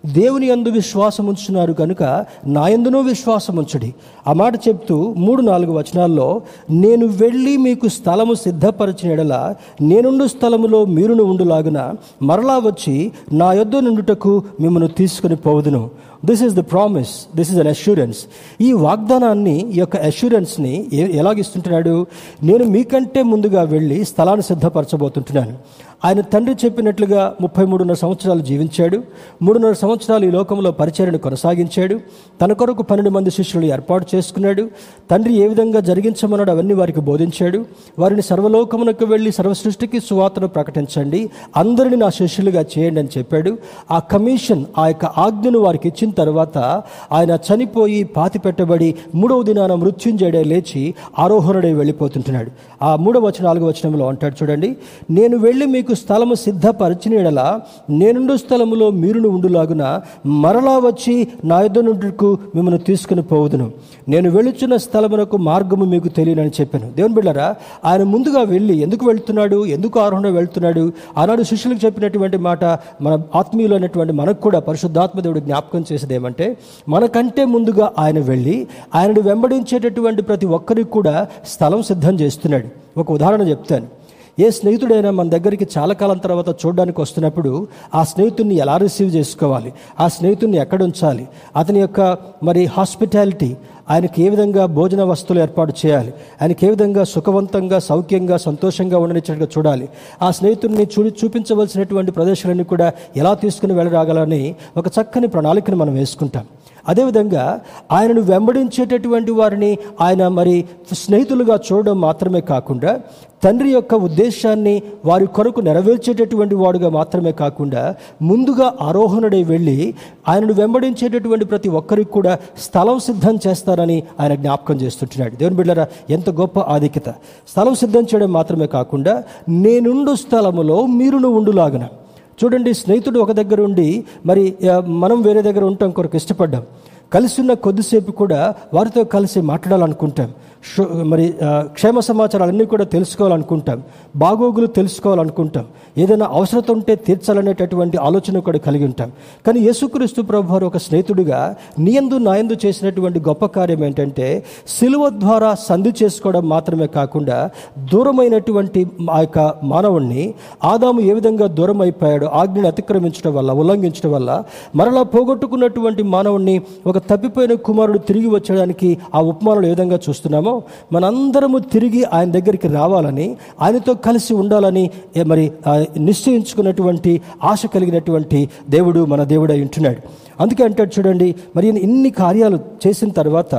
దేవుని అందు విశ్వాసం ఉంచున్నారు కనుక నా యందునూ విశ్వాసం ఉంచుడి ఆ మాట చెప్తూ మూడు నాలుగు వచనాల్లో నేను వెళ్ళి మీకు స్థలము సిద్ధపరిచిన ఎడల నేనుండు స్థలములో మీరును ఉండులాగున మరలా వచ్చి నా యొద్ద నుండుటకు మిమ్మల్ని తీసుకుని పోవుదును. This is the promise this is an assurance ఈ వాగ్దానాన్ని ఈ యొక్క అష్యూరెన్స్ని ఎలాగిస్తుంటున్నాడు? నేను మీకంటే ముందుగా వెళ్ళి స్థలాన్ని సిద్ధపరచబోతుంటున్నాను. ఆయన తండ్రి చెప్పినట్లుగా ముప్పై మూడున్నర సంవత్సరాలు జీవించాడు. మూడున్నర సంవత్సరాలు ఈ లోకంలో పరిచర్యను కొనసాగించాడు. తన కొరకు పన్నెండు మంది శిష్యులు ఏర్పాటు చేసుకున్నాడు. తండ్రి ఏ విధంగా జరిగించమన్నాడు అవన్నీ వారికి బోధించాడు. వారిని సర్వలోకమునకు వెళ్ళి సర్వసృష్టికి సువార్తను ప్రకటించండి. అందరిని నా శిష్యులుగా చేయండి అని చెప్పాడు. ఆ కమిషన్ ఆ యొక్క ఆజ్ఞను వారికి ఇచ్చిన తర్వాత ఆయన చనిపోయి పాతి పెట్టబడి మూడవ దినాన మృత్యుంజడే లేచి ఆరోహణుడే వెళ్ళిపోతుంటున్నాడు. ఆ మూడవ వచనం నాలుగవ వచనంలో అంటాడు చూడండి. నేను వెళ్ళి మీకు స్థలము సిద్ధపరిచిన ఎడల నేనుండు స్థలములో మీరును ఉండులాగున మరలా వచ్చి నా యుద్ధ మిమ్మల్ని తీసుకుని పోవుదును. నేను వెళుచున్న స్థలమునకు మార్గము మీకు తెలియనని చెప్పాను. దేవుని బిళ్ళరా ఆయన ముందుగా వెళ్ళి ఎందుకు వెళ్తున్నాడు ఎందుకు ఆరోహణ వెళ్తున్నాడు ఆనాడు శిష్యులకు చెప్పినటువంటి మాట మన ఆత్మీయులు అనేటువంటి మనకు కూడా పరిశుద్ధాత్మ దేవుడు జ్ఞాపకం చేసేది ఏమంటే మనకంటే ముందుగా ఆయన వెళ్ళి ఆయనను వెంబడించేటటువంటి ప్రతి ఒక్కరికి కూడా స్థలం సిద్ధం చేస్తున్నాడు. ఒక ఉదాహరణ చెప్తాను. ఏ స్నేహితుడైనా మన దగ్గరికి చాలా కాలం తర్వాత చూడడానికి వస్తున్నప్పుడు ఆ స్నేహితుడిని ఎలా రిసీవ్ చేసుకోవాలి? ఆ స్నేహితుడిని ఎక్కడ ఉంచాలి? అతని యొక్క మరి హాస్పిటాలిటీ ఆయనకి ఏ విధంగా భోజన వస్తువులు ఏర్పాటు చేయాలి? ఆయనకి ఏ విధంగా సుఖవంతంగా సౌఖ్యంగా సంతోషంగా ఉండనిచ్చినట్టుగా చూడాలి? ఆ స్నేహితుడిని చూడి చూపించవలసినటువంటి ప్రదేశాలన్నీ కూడా ఎలా తీసుకుని వెళ్ళరాగాలని ఒక చక్కని ప్రణాళికను మనం వేసుకుంటాం. అదేవిధంగా ఆయనను వెంబడించేటటువంటి వారిని ఆయన మరి స్నేహితులుగా చూడడం మాత్రమే కాకుండా తండ్రి యొక్క ఉద్దేశాన్ని వారి కొరకు నెరవేర్చేటటువంటి వాడుగా మాత్రమే కాకుండా ముందుగా ఆరోహణుడై వెళ్ళి ఆయనను వెంబడించేటటువంటి ప్రతి ఒక్కరికి కూడా స్థలం సిద్ధం చేస్తారని ఆయన జ్ఞాపకం చేస్తుంటున్నాడు. దేవుని బిడ్డరా ఎంత గొప్ప ఆధిక్యత. స్థలం సిద్ధం చేయడం మాత్రమే కాకుండా నేనుండు స్థలములో మీరును ఉండులాగన. చూడండి స్నేహితుడు ఒక దగ్గర ఉండి మరి మనం వేరే దగ్గర ఉండటం కొరకు ఇష్టపడ్డాం. కలిసి ఉన్న కొద్దిసేపు కూడా వారితో కలిసి మాట్లాడాలనుకుంటాం. మరి క్షేమ సమాచారాలన్నీ కూడా తెలుసుకోవాలనుకుంటాం. బాగోగులు తెలుసుకోవాలనుకుంటాం. ఏదైనా అవసరత ఉంటే తీర్చాలనేటటువంటి ఆలోచన కూడా కలిగి ఉంటాం. కానీ యేసుక్రీస్తు ప్రభు వారు ఒక స్నేహితుడిగా నీయందు నాయందు చేసినటువంటి గొప్ప కార్యం ఏంటంటే సిలువ ద్వారా సంధి చేసుకోవడం మాత్రమే కాకుండా దూరమైనటువంటి ఆ యొక్క మానవుణ్ణి ఆదాము ఏ విధంగా దూరం అయిపోయాడు ఆజ్ఞని అతిక్రమించడం వల్ల ఉల్లంఘించడం వల్ల మరలా పోగొట్టుకున్నటువంటి మానవుణ్ణి ఒక తప్పిపోయిన కుమారుడు తిరిగి వచ్చడానికి ఆ ఉపమానాలు ఏ విధంగా చూస్తున్నామో మనందరము తిరిగి ఆయన దగ్గరికి రావాలని ఆయనతో కలిసి ఉండాలని మరి ఆ, నిశ్చయించుకున్నటువంటి ఆశ కలిగినటువంటి దేవుడు మన దేవుడై ఉంటున్నాడు. అందుకే అంటాడు చూడండి మరి ఇన్ని కార్యాలు చేసిన తర్వాత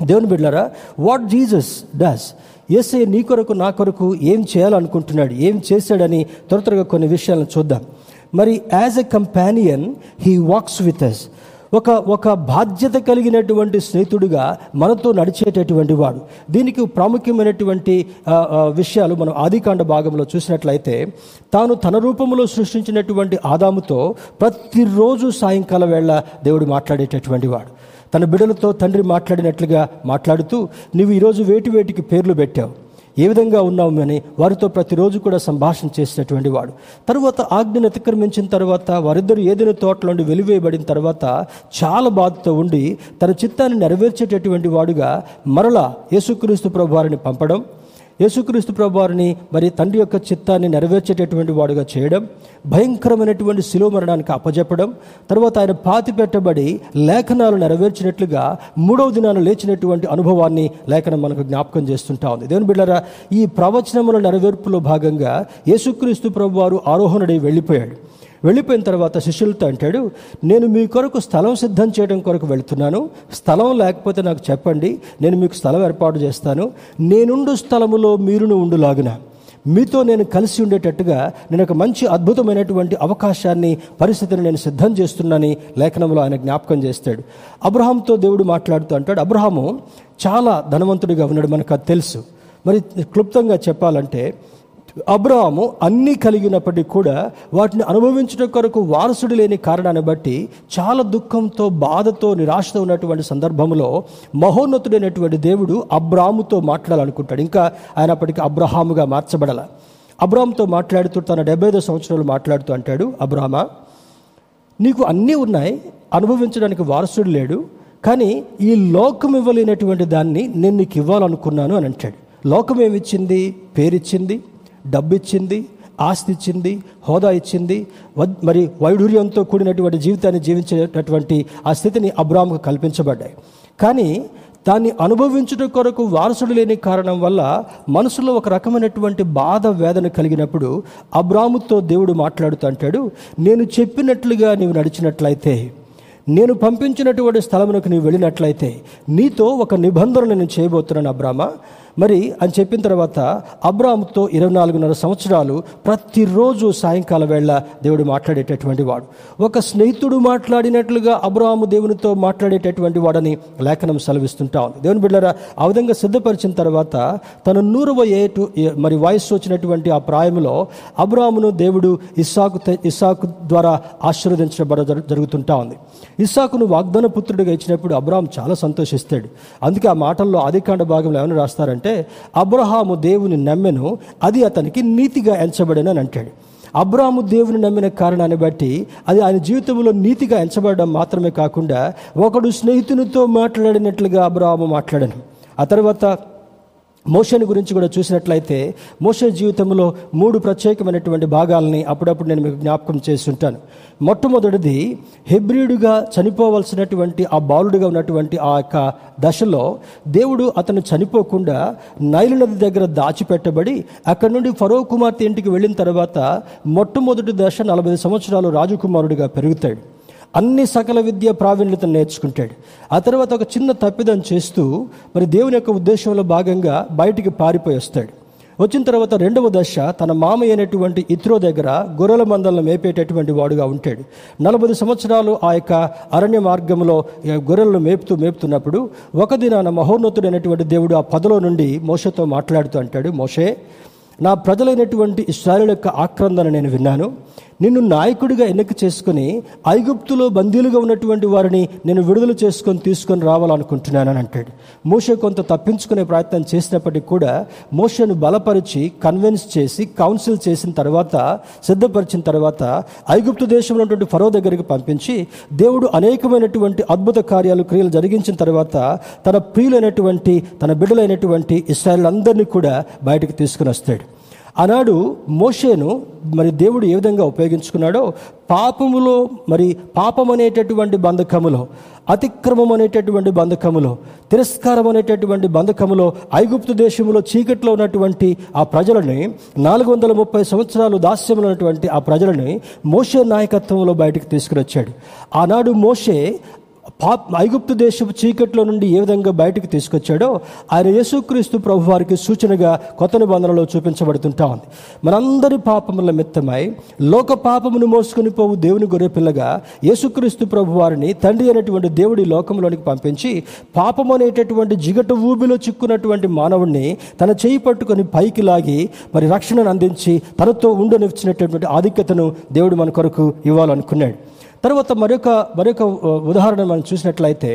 దేవుని బిడ్డారా వాట్ జీసస్ డస్ ఏసే నీ కొరకు నా కొరకు ఏం చేయాలనుకుంటున్నాడు ఏం చేశాడని త్వర త్వరగా కొన్ని విషయాలను చూద్దాం. మరి as a companion he walks with us ఒక ఒక బాధ్యత కలిగినటువంటి స్నేహితుడిగా మనతో నడిచేటటువంటి వాడు. దీనికి ప్రాముఖ్యమైనటువంటి విషయాలు మనం ఆదికాండ భాగంలో చూసినట్లయితే తాను తన రూపంలో సృష్టించినటువంటి ఆదాముతో ప్రతిరోజు సాయంకాలం వేళ దేవుడు మాట్లాడేటటువంటి వాడు. తన బిడ్డలతో తండ్రి మాట్లాడినట్లుగా మాట్లాడుతూ నువ్వు ఈరోజు వేటి వేటికి పేర్లు పెట్టావు. ఏ విధంగా ఉన్నావు అని వారితో ప్రతిరోజు కూడా సంభాషణ చేసినటువంటి వాడు. తర్వాత ఆజ్ఞను అతిక్రమించిన తర్వాత వారిద్దరు ఏదైనా తోటలోండి వెలివేయబడిన తర్వాత చాలా బాధతో ఉండి తన చిత్తాన్ని నెరవేర్చేటటువంటి వాడుగా మరలా యేసుక్రీస్తు ప్రభు వారిని పంపడం యేసుక్రీస్తు ప్రభువారిని మరి తండ్రి యొక్క చిత్తాన్ని నెరవేర్చేటటువంటి వాడుగా చేయడం భయంకరమైనటువంటి శిలువ మరణానికి అప్పజెప్పడం తర్వాత ఆయన పాతి పెట్టబడి లేఖనాలు నెరవేర్చినట్లుగా మూడవ దినాన లేచినటువంటి అనుభవాన్ని లేఖనం మనకు జ్ఞాపకం చేస్తుంటా ఉంది. దేవుని బిడ్డరా ఈ ప్రవచనముల నెరవేర్పులో భాగంగా యేసుక్రీస్తు ప్రభువారు ఆరోహణుడై వెళ్ళిపోయాడు. వెళ్ళిపోయిన తర్వాత శిష్యులతో అంటాడు నేను మీ కొరకు స్థలం సిద్ధం చేయడం కొరకు వెళుతున్నాను. స్థలం లేకపోతే నాకు చెప్పండి. నేను మీకు స్థలం ఏర్పాటు చేస్తాను. నేనుండు స్థలములో మీరును ఉండులాగున. మీతో నేను కలిసి ఉండేటట్టుగా నేను ఒక మంచి అద్భుతమైనటువంటి అవకాశాన్ని పరిస్థితిని నేను సిద్ధం చేస్తున్నానని లేఖనంలో ఆయన జ్ఞాపకం చేస్తాడు. అబ్రహాంతో దేవుడు మాట్లాడుతూ అంటాడు అబ్రహాము చాలా ధనవంతుడిగా ఉన్నాడు మనకు అది తెలుసు. మరి క్లుప్తంగా చెప్పాలంటే అబ్రాము అన్నీ కలిగినప్పటికీ కూడా వాటిని అనుభవించడం కొరకు వారసుడు లేని కారణాన్ని బట్టి చాలా దుఃఖంతో బాధతో నిరాశతో ఉన్నటువంటి సందర్భంలో మహోన్నతుడైనటువంటి దేవుడు అబ్రాముతో మాట్లాడాలనుకుంటాడు. ఇంకా ఆయనప్పటికీ అబ్రహాముగా మార్చబడాల. అబ్రాహంతో మాట్లాడుతూ తన డెబ్బై ఐదో సంవత్సరాలు మాట్లాడుతూ అంటాడు అబ్రాహ్మ నీకు అన్నీ ఉన్నాయి అనుభవించడానికి వారసుడు లేడు కానీ ఈ లోకం ఇవ్వలేనటువంటి దాన్ని నేను నీకు ఇవ్వాలనుకున్నాను అని అంటాడు. లోకం ఏమిచ్చింది? పేరిచ్చింది? డబ్బు ఇచ్చింది ఆస్తి ఇచ్చింది హోదా ఇచ్చింది మరి వైఢూర్యంతో కూడినటువంటి జీవితాన్ని జీవించేటటువంటి ఆ స్థితిని అబ్రామ్కు కల్పించబడ్డాయి. కానీ దాన్ని అనుభవించుట కొరకు వారసుడు లేని కారణం వల్ల మనసులో ఒక రకమైనటువంటి బాధ వేదన కలిగినప్పుడు అబ్రాముతో దేవుడు మాట్లాడుతూ అంటాడు నేను చెప్పినట్లుగా నీవు నడిచినట్లయితే నేను పంపించినటువంటి స్థలమునకు నీవు వెళ్ళినట్లయితే నీతో ఒక నిబంధన నేను చేయబోతున్నాను అబ్రామ మరి అని చెప్పిన తర్వాత అబ్రాముతో ఇరవై నాలుగున్నర సంవత్సరాలు ప్రతిరోజు సాయంకాల వేళ దేవుడు మాట్లాడేటటువంటి వాడు. ఒక స్నేహితుడు మాట్లాడినట్లుగా అబ్రాము దేవునితో మాట్లాడేటటువంటి వాడని లేఖనం సెలవిస్తుంటా ఉంది. దేవుని బిడ్డరా ఆ విధంగా సిద్ధపరిచిన తర్వాత తన నూరవ ఏటు మరి వయస్సు వచ్చినటువంటి ఆ ప్రాయంలో అబ్రామును దేవుడు ఇస్సాకు ఇస్సాకు ద్వారా ఆశీర్వదించబడ జరుగుతుంటా ఉంది. ఇస్సాకును వాగ్దాన పుత్రుడిగా ఇచ్చినప్పుడు అబ్రాహం చాలా సంతోషిస్తాడు. అందుకే ఆ మాటల్లో ఆదికాండ భాగంలో ఏమైనా రాస్తారంటే అబ్రహాము దేవుని నమ్మెను అది అతనికి నీతిగా ఎంచబడను అని అంటాడు. అబ్రాహము దేవుని నమ్మిన కారణాన్ని బట్టి అది ఆయన జీవితంలో నీతిగా ఎంచబడడం మాత్రమే కాకుండా ఒకడు స్నేహితునితో మాట్లాడినట్లుగా అబ్రాహాము మాట్లాడను. ఆ తర్వాత మోషన్ గురించి కూడా చూసినట్లయితే మోషన్ జీవితంలో మూడు ప్రత్యేకమైనటువంటి భాగాలని అప్పుడప్పుడు నేను మీకు జ్ఞాపకం చేస్తుంటాను. మొట్టమొదటిది హెబ్రియుడుగా చనిపోవలసినటువంటి ఆ బాలుడుగా ఉన్నటువంటి ఆ యొక్క దశలో దేవుడు అతను చనిపోకుండా నైలు నది దగ్గర దాచిపెట్టబడి అక్కడి నుండి ఫరో కుమార్తె ఇంటికి వెళ్ళిన తర్వాత మొట్టమొదటి దశ నలభై సంవత్సరాలు రాజకుమారుడిగా పెరుగుతాడు. అన్ని సకల విద్య ప్రావీణ్యతను నేర్చుకుంటాడు. ఆ తర్వాత ఒక చిన్న తప్పిదం చేస్తూ మరి దేవుని యొక్క ఉద్దేశంలో భాగంగా బయటికి పారిపోయి వస్తాడు. వచ్చిన తర్వాత రెండవ దశ తన మామ అయినటువంటి ఇత్రో దగ్గర గొర్రెల మందలను మేపేటటువంటి వాడుగా ఉంటాడు. నలభై సంవత్సరాలు ఆ యొక్క అరణ్య మార్గంలో గొర్రెలను మేపుతూ మేపుతున్నప్పుడు ఒక దినాన మహోన్నతుడైనటువంటి దేవుడు ఆ పదలో నుండి మోషతో మాట్లాడుతూ అంటాడు మోషే నా ప్రజలైనటువంటి ఇస్రాయల్ యొక్క ఆక్రందన నేను విన్నాను. నిన్ను నాయకుడిగా ఎన్నిక చేసుకుని ఐగుప్తులో బందీలుగా ఉన్నటువంటి వారిని నేను విడుదల చేసుకొని తీసుకొని రావాలనుకుంటున్నానని అంటాడు. మోషే కొంత తప్పించుకునే ప్రయత్నం చేసినప్పటికీ కూడా మోషను బలపరిచి కన్విన్స్ చేసి కౌన్సిల్ చేసిన తర్వాత సిద్ధపరిచిన తర్వాత ఐగుప్తు దేశంలో ఉన్నటువంటి ఫరో దగ్గరికి పంపించి దేవుడు అనేకమైనటువంటి అద్భుత కార్యాలు క్రియలు జరిగించిన తర్వాత తన ప్రియులైనటువంటి తన బిడ్డలైనటువంటి ఇస్రాయల్ అందరినీ కూడా బయటకు తీసుకుని వస్తాడు. ఆనాడు మోషేను మరి దేవుడు ఏ విధంగా ఉపయోగించుకున్నాడో పాపములో మరి పాపం అనేటటువంటి బంధకములో అతిక్రమం అనేటటువంటి బంధకములో తిరస్కారం అనేటటువంటి బంధకములో ఐగుప్తు దేశంలో చీకట్లో ఉన్నటువంటి ఆ ప్రజలని నాలుగు వందల ముప్పై సంవత్సరాలు దాస్యంలో ఉన్నటువంటి ఆ ప్రజలని మోషే నాయకత్వంలో బయటకు తీసుకుని వచ్చాడు ఆనాడు మోషే పాప ఐగుప్తు దేశపు చీకట్లో నుండి ఏ విధంగా బయటకు తీసుకొచ్చాడో ఆయన యేసుక్రీస్తు ప్రభు వారికి సూచనగా కొత్త నిబంధనలో చూపించబడుతుంటా ఉంది. మనందరి పాపముల మిత్తమై లోక పాపమును మోసుకుని పోవు దేవుని గొర్రె పిల్లగా యేసుక్రీస్తు ప్రభు వారిని తండ్రి అయినటువంటి దేవుడి లోకంలోనికి పంపించి పాపం అనేటటువంటి జిగట ఊబిలో చిక్కున్నటువంటి మానవుణ్ణి తన చేయి పట్టుకొని పైకి లాగి మరి రక్షణను అందించి తనతో ఉండనిచ్చినటువంటి ఆధిక్యతను దేవుడు మన కొరకు ఇవ్వాలనుకున్నాడు. తర్వాత మరొక మరొక ఉదాహరణ మనం చూసినట్లయితే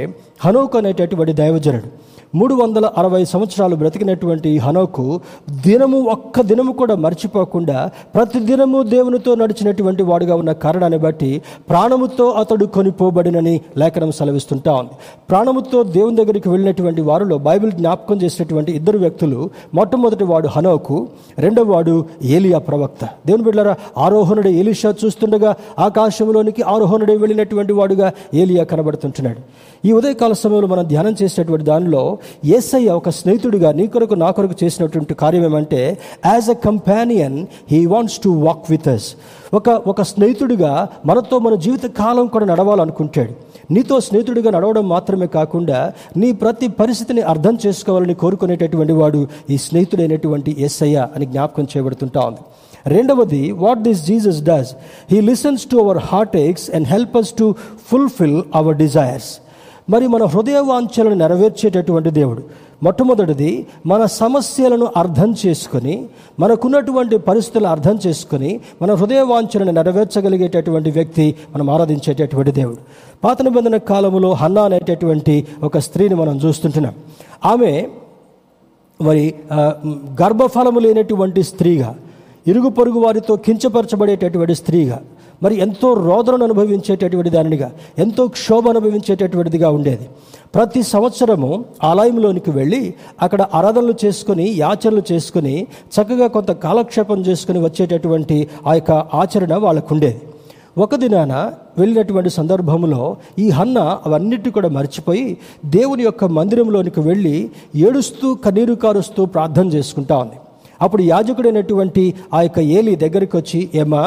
హనోక్ అనేటటువంటి దైవజనుడు. మూడు వందల అరవై సంవత్సరాలు బ్రతికినటువంటి హనోకు దినము ఒక్క దినము కూడా మర్చిపోకుండా ప్రతి దినము దేవునితో నడిచినటువంటి వాడుగా ఉన్న కారణాన్ని బట్టి ప్రాణముతో అతడు కొనిపోబడినని లేఖనం సెలవిస్తుంటా ఉంది. ప్రాణముతో దేవుని దగ్గరికి వెళ్ళినటువంటి వారిలో బైబిల్ జ్ఞాపకం చేసినటువంటి ఇద్దరు వ్యక్తులు మొట్టమొదటి వాడు హనోకు రెండవ వాడు ఏలియా ప్రవక్త. దేవుని బిడ్డారా ఆరోహణుడు ఏలిషా చూస్తుండగా ఆకాశంలోనికి ఆరోహణుడే వెళ్ళినటువంటి వాడుగా ఏలియా కనబడుతుంటున్నాడు. ఈ ఉదయకాల సమయంలో మనం ధ్యానం చేసేటువంటి దానిలో ఏసయ్య ఒక స్నేహితుడిగా నీ కొరకు నా కొరకు చేసినటువంటి కార్యం ఏమంటే as a companion he wants to walk with us ఒక ఒక స్నేహితుడిగా మనతో మన జీవిత కాలం కూడా నడవాలనుకుంటాడు. నీతో స్నేహితుడిగా నడవడం మాత్రమే కాకుండా నీ ప్రతి పరిస్థితిని అర్థం చేసుకోవాలని కోరుకునేటటువంటి వాడు ఈ స్నేహితుడైనటువంటి ఎస్ఐయ అని జ్ఞాపకం చేయబడుతుంటా ఉంది. రెండవది what this Jesus does he listens to our heart aches and help us to fulfil our desires మరి మన హృదయ వాంఛలను నెరవేర్చేటటువంటి దేవుడు. మొట్టమొదటిది మన సమస్యలను అర్థం చేసుకొని మనకున్నటువంటి పరిస్థితులను అర్థం చేసుకొని మన హృదయ వాంఛలను నెరవేర్చగలిగేటటువంటి వ్యక్తి మనం ఆరాధించేటటువంటి దేవుడు. పాత నిబంధన కాలంలో హన్నా అనేటటువంటి ఒక స్త్రీని మనం చూస్తుంటున్నాం. ఆమె మరి గర్భఫలము లేనటువంటి స్త్రీగా ఇరుగు పొరుగు వారితో కించపరచబడేటటువంటి స్త్రీగా మరి ఎంతో రోదనను అనుభవించేటటువంటి దానినిగా ఎంతో క్షోభ అనుభవించేటటువంటిదిగా ఉండేది. ప్రతి సంవత్సరము ఆలయంలోనికి వెళ్ళి అక్కడ ఆరాధనలు చేసుకొని యాచనలు చేసుకుని చక్కగా కొంత కాలక్షేపం చేసుకుని వచ్చేటటువంటి ఆ యొక్క ఆచరణ వాళ్ళకు ఉండేది ఒక దినాన వెళ్ళినటువంటి సందర్భంలో ఈ హన్న అవన్నిటి కూడా మర్చిపోయి దేవుని యొక్క మందిరంలోనికి వెళ్ళి ఏడుస్తూ కన్నీరు కారుస్తూ ప్రార్థన చేసుకుంటా ఉంది. అప్పుడు యాజకుడైనటువంటి ఆ యొక్క ఏలి దగ్గరికి వచ్చి ఏమా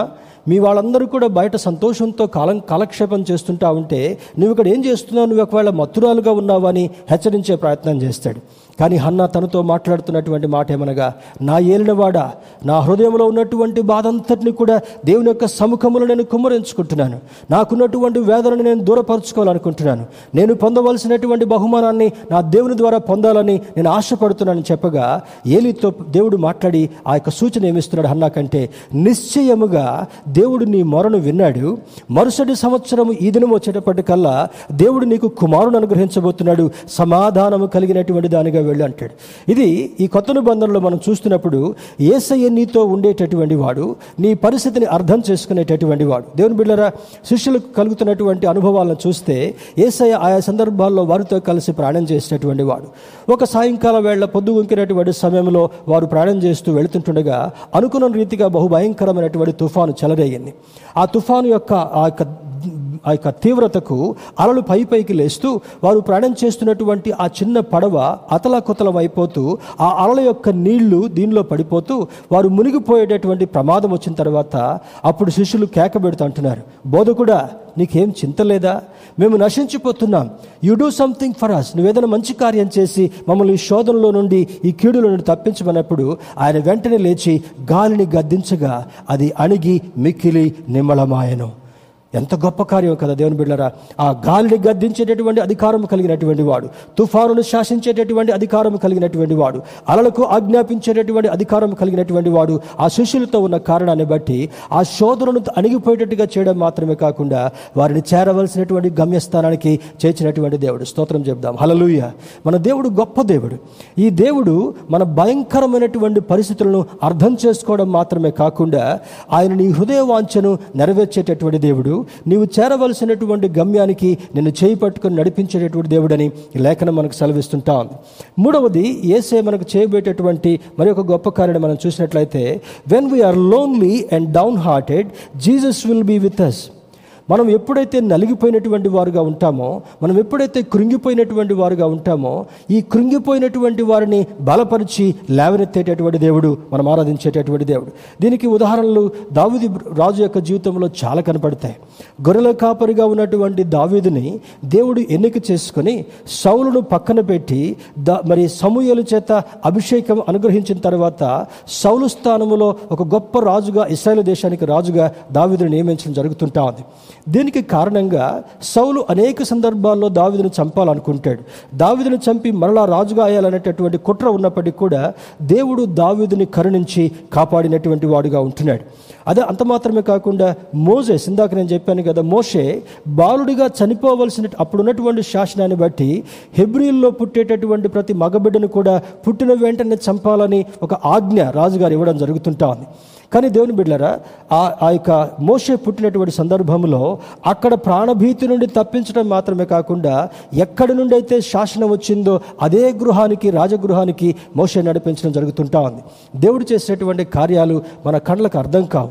మీ వాళ్ళందరూ కూడా బయట సంతోషంతో కాలం కాలక్షేపం చేస్తుంటా ఉంటే నువ్వు ఇక్కడ ఏం చేస్తున్నావు? నువ్వు ఒకవేళ మత్తురాలుగా ఉన్నావని హెచ్చరించే ప్రయత్నం చేస్తాడు. కానీ హన్న తనతో మాట్లాడుతున్నటువంటి మాట ఏమనగా నా ఏలినవాడా నా హృదయంలో ఉన్నటువంటి బాధ అంతటిని కూడా దేవుని యొక్క సముఖములో నేను కుమ్మరించుకుంటున్నాను. నాకున్నటువంటి వేదనను నేను దూరపరచుకోవాలనుకుంటున్నాను. నేను పొందవలసినటువంటి బహుమానాన్ని నా దేవుని ద్వారా పొందాలని నేను ఆశపడుతున్నానని చెప్పగా ఏలితో దేవుడు మాట్లాడి ఆ యొక్క సూచన ఏమిస్తున్నాడు హన్నా కంటే నిశ్చయముగా దేవుడు నీ మొరను విన్నాడు. మరుసటి సంవత్సరం ఈ దినం వచ్చేటప్పటికల్లా దేవుడు నీకు కుమారుని అనుగ్రహించబోతున్నాడు. సమాధానము కలిగినటువంటి దానిగా వెళ్ళి అంటాడు. ఇది ఈ కొత్త నిబంధనలో మనం చూస్తున్నప్పుడు ఏసయ్య నీతో ఉండేటటువంటి వాడు నీ పరిస్థితిని అర్థం చేసుకునేటటువంటి వాడు. దేవుని బిడ్డరా శిష్యులకు కలుగుతున్నటువంటి అనుభవాలను చూస్తే ఏసయ్య ఆయా సందర్భాల్లో వారితో కలిసి ప్రయాణం చేసేటటువంటి వాడు. ఒక సాయంకాల వేళ పొద్దు గుంకినటువంటి సమయంలో వారు ప్రయాణం చేస్తూ వెళుతుంటుండగా అనుకున్న రీతిగా బహు భయంకరమైనటువంటి తుఫాను చెలరేగింది. ఆ తుఫాను యొక్క ఆ యొక్క ఆ యొక్క తీవ్రతకు అలలు పై పైకి లేస్తూ వారు ప్రయాణం చేస్తున్నటువంటి ఆ చిన్న పడవ అతలకుతలం అయిపోతూ ఆ అలల యొక్క నీళ్ళు దీనిలో పడిపోతూ వారు మునిగిపోయేటటువంటి ప్రమాదం వచ్చిన తర్వాత అప్పుడు శిష్యులు కేక పెడుతూ అంటున్నారు బోధకుడా నీకేం చింత లేదా? మేము నశించిపోతున్నాం. You do something for us నువ్వేదైనా మంచి కార్యం చేసి మమ్మల్ని ఈ శోధనలో నుండి ఈ కీడులో నుండి తప్పించమన్నప్పుడు ఆయన వెంటనే లేచి గాలిని గద్దించగా అది అణిగి మిక్కిలి నిమ్మలమాయను. ఎంత గొప్ప కార్యం కదా దేవుని బిడ్డరా ఆ గాలిని గద్దించేటటువంటి అధికారం కలిగినటువంటి వాడు తుఫానును శాసించేటటువంటి అధికారం కలిగినటువంటి వాడు అలలకు ఆజ్ఞాపించేటటువంటి అధికారం కలిగినటువంటి వాడు ఆ శిష్యులతో ఉన్న కారణాన్ని బట్టి ఆ శోధనను అణిగిపోయేటట్టుగా చేయడం మాత్రమే కాకుండా వారిని చేరవలసినటువంటి గమ్యస్థానానికి చేర్చినటువంటి దేవుడు. స్తోత్రం చెప్దాం. హలలుయ మన దేవుడు గొప్ప దేవుడు. ఈ దేవుడు మన భయంకరమైనటువంటి పరిస్థితులను అర్థం చేసుకోవడం మాత్రమే కాకుండా ఆయన నీ హృదయ వాంఛను నెరవేర్చేటటువంటి దేవుడు నీవు చేరవలసినటువంటి గమ్యానికి నిన్ను చేయి పట్టుకొని నడిపించేటటువంటి దేవుడని లేఖనం మనకు సెలవిస్తుంటాం. మూడవది ఏసే మనకు చేయబోయేటటువంటి మరి ఒక గొప్ప కార్యాన్ని మనం చూసినట్లయితే when we're lonely and downhearted Jesus will be with us మనం ఎప్పుడైతే నలిగిపోయినటువంటి వారుగా ఉంటామో మనం ఎప్పుడైతే కృంగిపోయినటువంటి వారుగా ఉంటామో ఈ కృంగిపోయినటువంటి వారిని బలపరిచి లేవనెత్తేటటువంటి దేవుడు మనం ఆరాధించేటటువంటి దేవుడు. దీనికి ఉదాహరణలు దావీది రాజు యొక్క జీవితంలో చాలా కనపడతాయి. గొర్రెల కాపరిగా ఉన్నటువంటి దావీదిని దేవుడు ఎన్నిక చేసుకొని సౌలును పక్కన పెట్టి దా మరి సమూహల చేత అభిషేకం అనుగ్రహించిన తర్వాత సౌలు స్థానములో ఒక గొప్ప రాజుగా ఇస్రాయల్ దేశానికి రాజుగా దావీదుని నియమించడం జరుగుతుంటా ఉంది. దీనికి కారణంగా సౌలు అనేక సందర్భాల్లో దావీదును చంపాలనుకుంటాడు. దావిదను చంపి మరలా రాజుగా అయ్యాలనేటటువంటి కుట్ర ఉన్నప్పటికీ కూడా దేవుడు దావీదుని కరుణించి కాపాడినటువంటి వాడుగా ఉంటున్నాడు. అదే అంత మాత్రమే కాకుండా మోజెస్ ఇందాక నేను చెప్పాను కదా మోషే బాలుడిగా చనిపోవలసిన అప్పుడున్నటువంటి శాసనాన్ని బట్టి హెబ్రిల్లో పుట్టేటటువంటి ప్రతి మగబిడ్డను కూడా పుట్టిన వెంటనే చంపాలని ఒక ఆజ్ఞ రాజుగారు ఇవ్వడం జరుగుతుంటా ఉంది. కానీ దేవుని బిడ్డరా ఆ ఆ యొక్క మోసే పుట్టినటువంటి సందర్భంలో అక్కడ ప్రాణభీతి నుండి తప్పించడం మాత్రమే కాకుండా ఎక్కడి నుండి అయితే శాసనం వచ్చిందో అదే గృహానికి రాజగృహానికి మోసే నడిపించడం జరుగుతుంటా ఉంది. దేవుడు చేసేటువంటి కార్యాలు మన కళ్ళకు అర్థం కావు.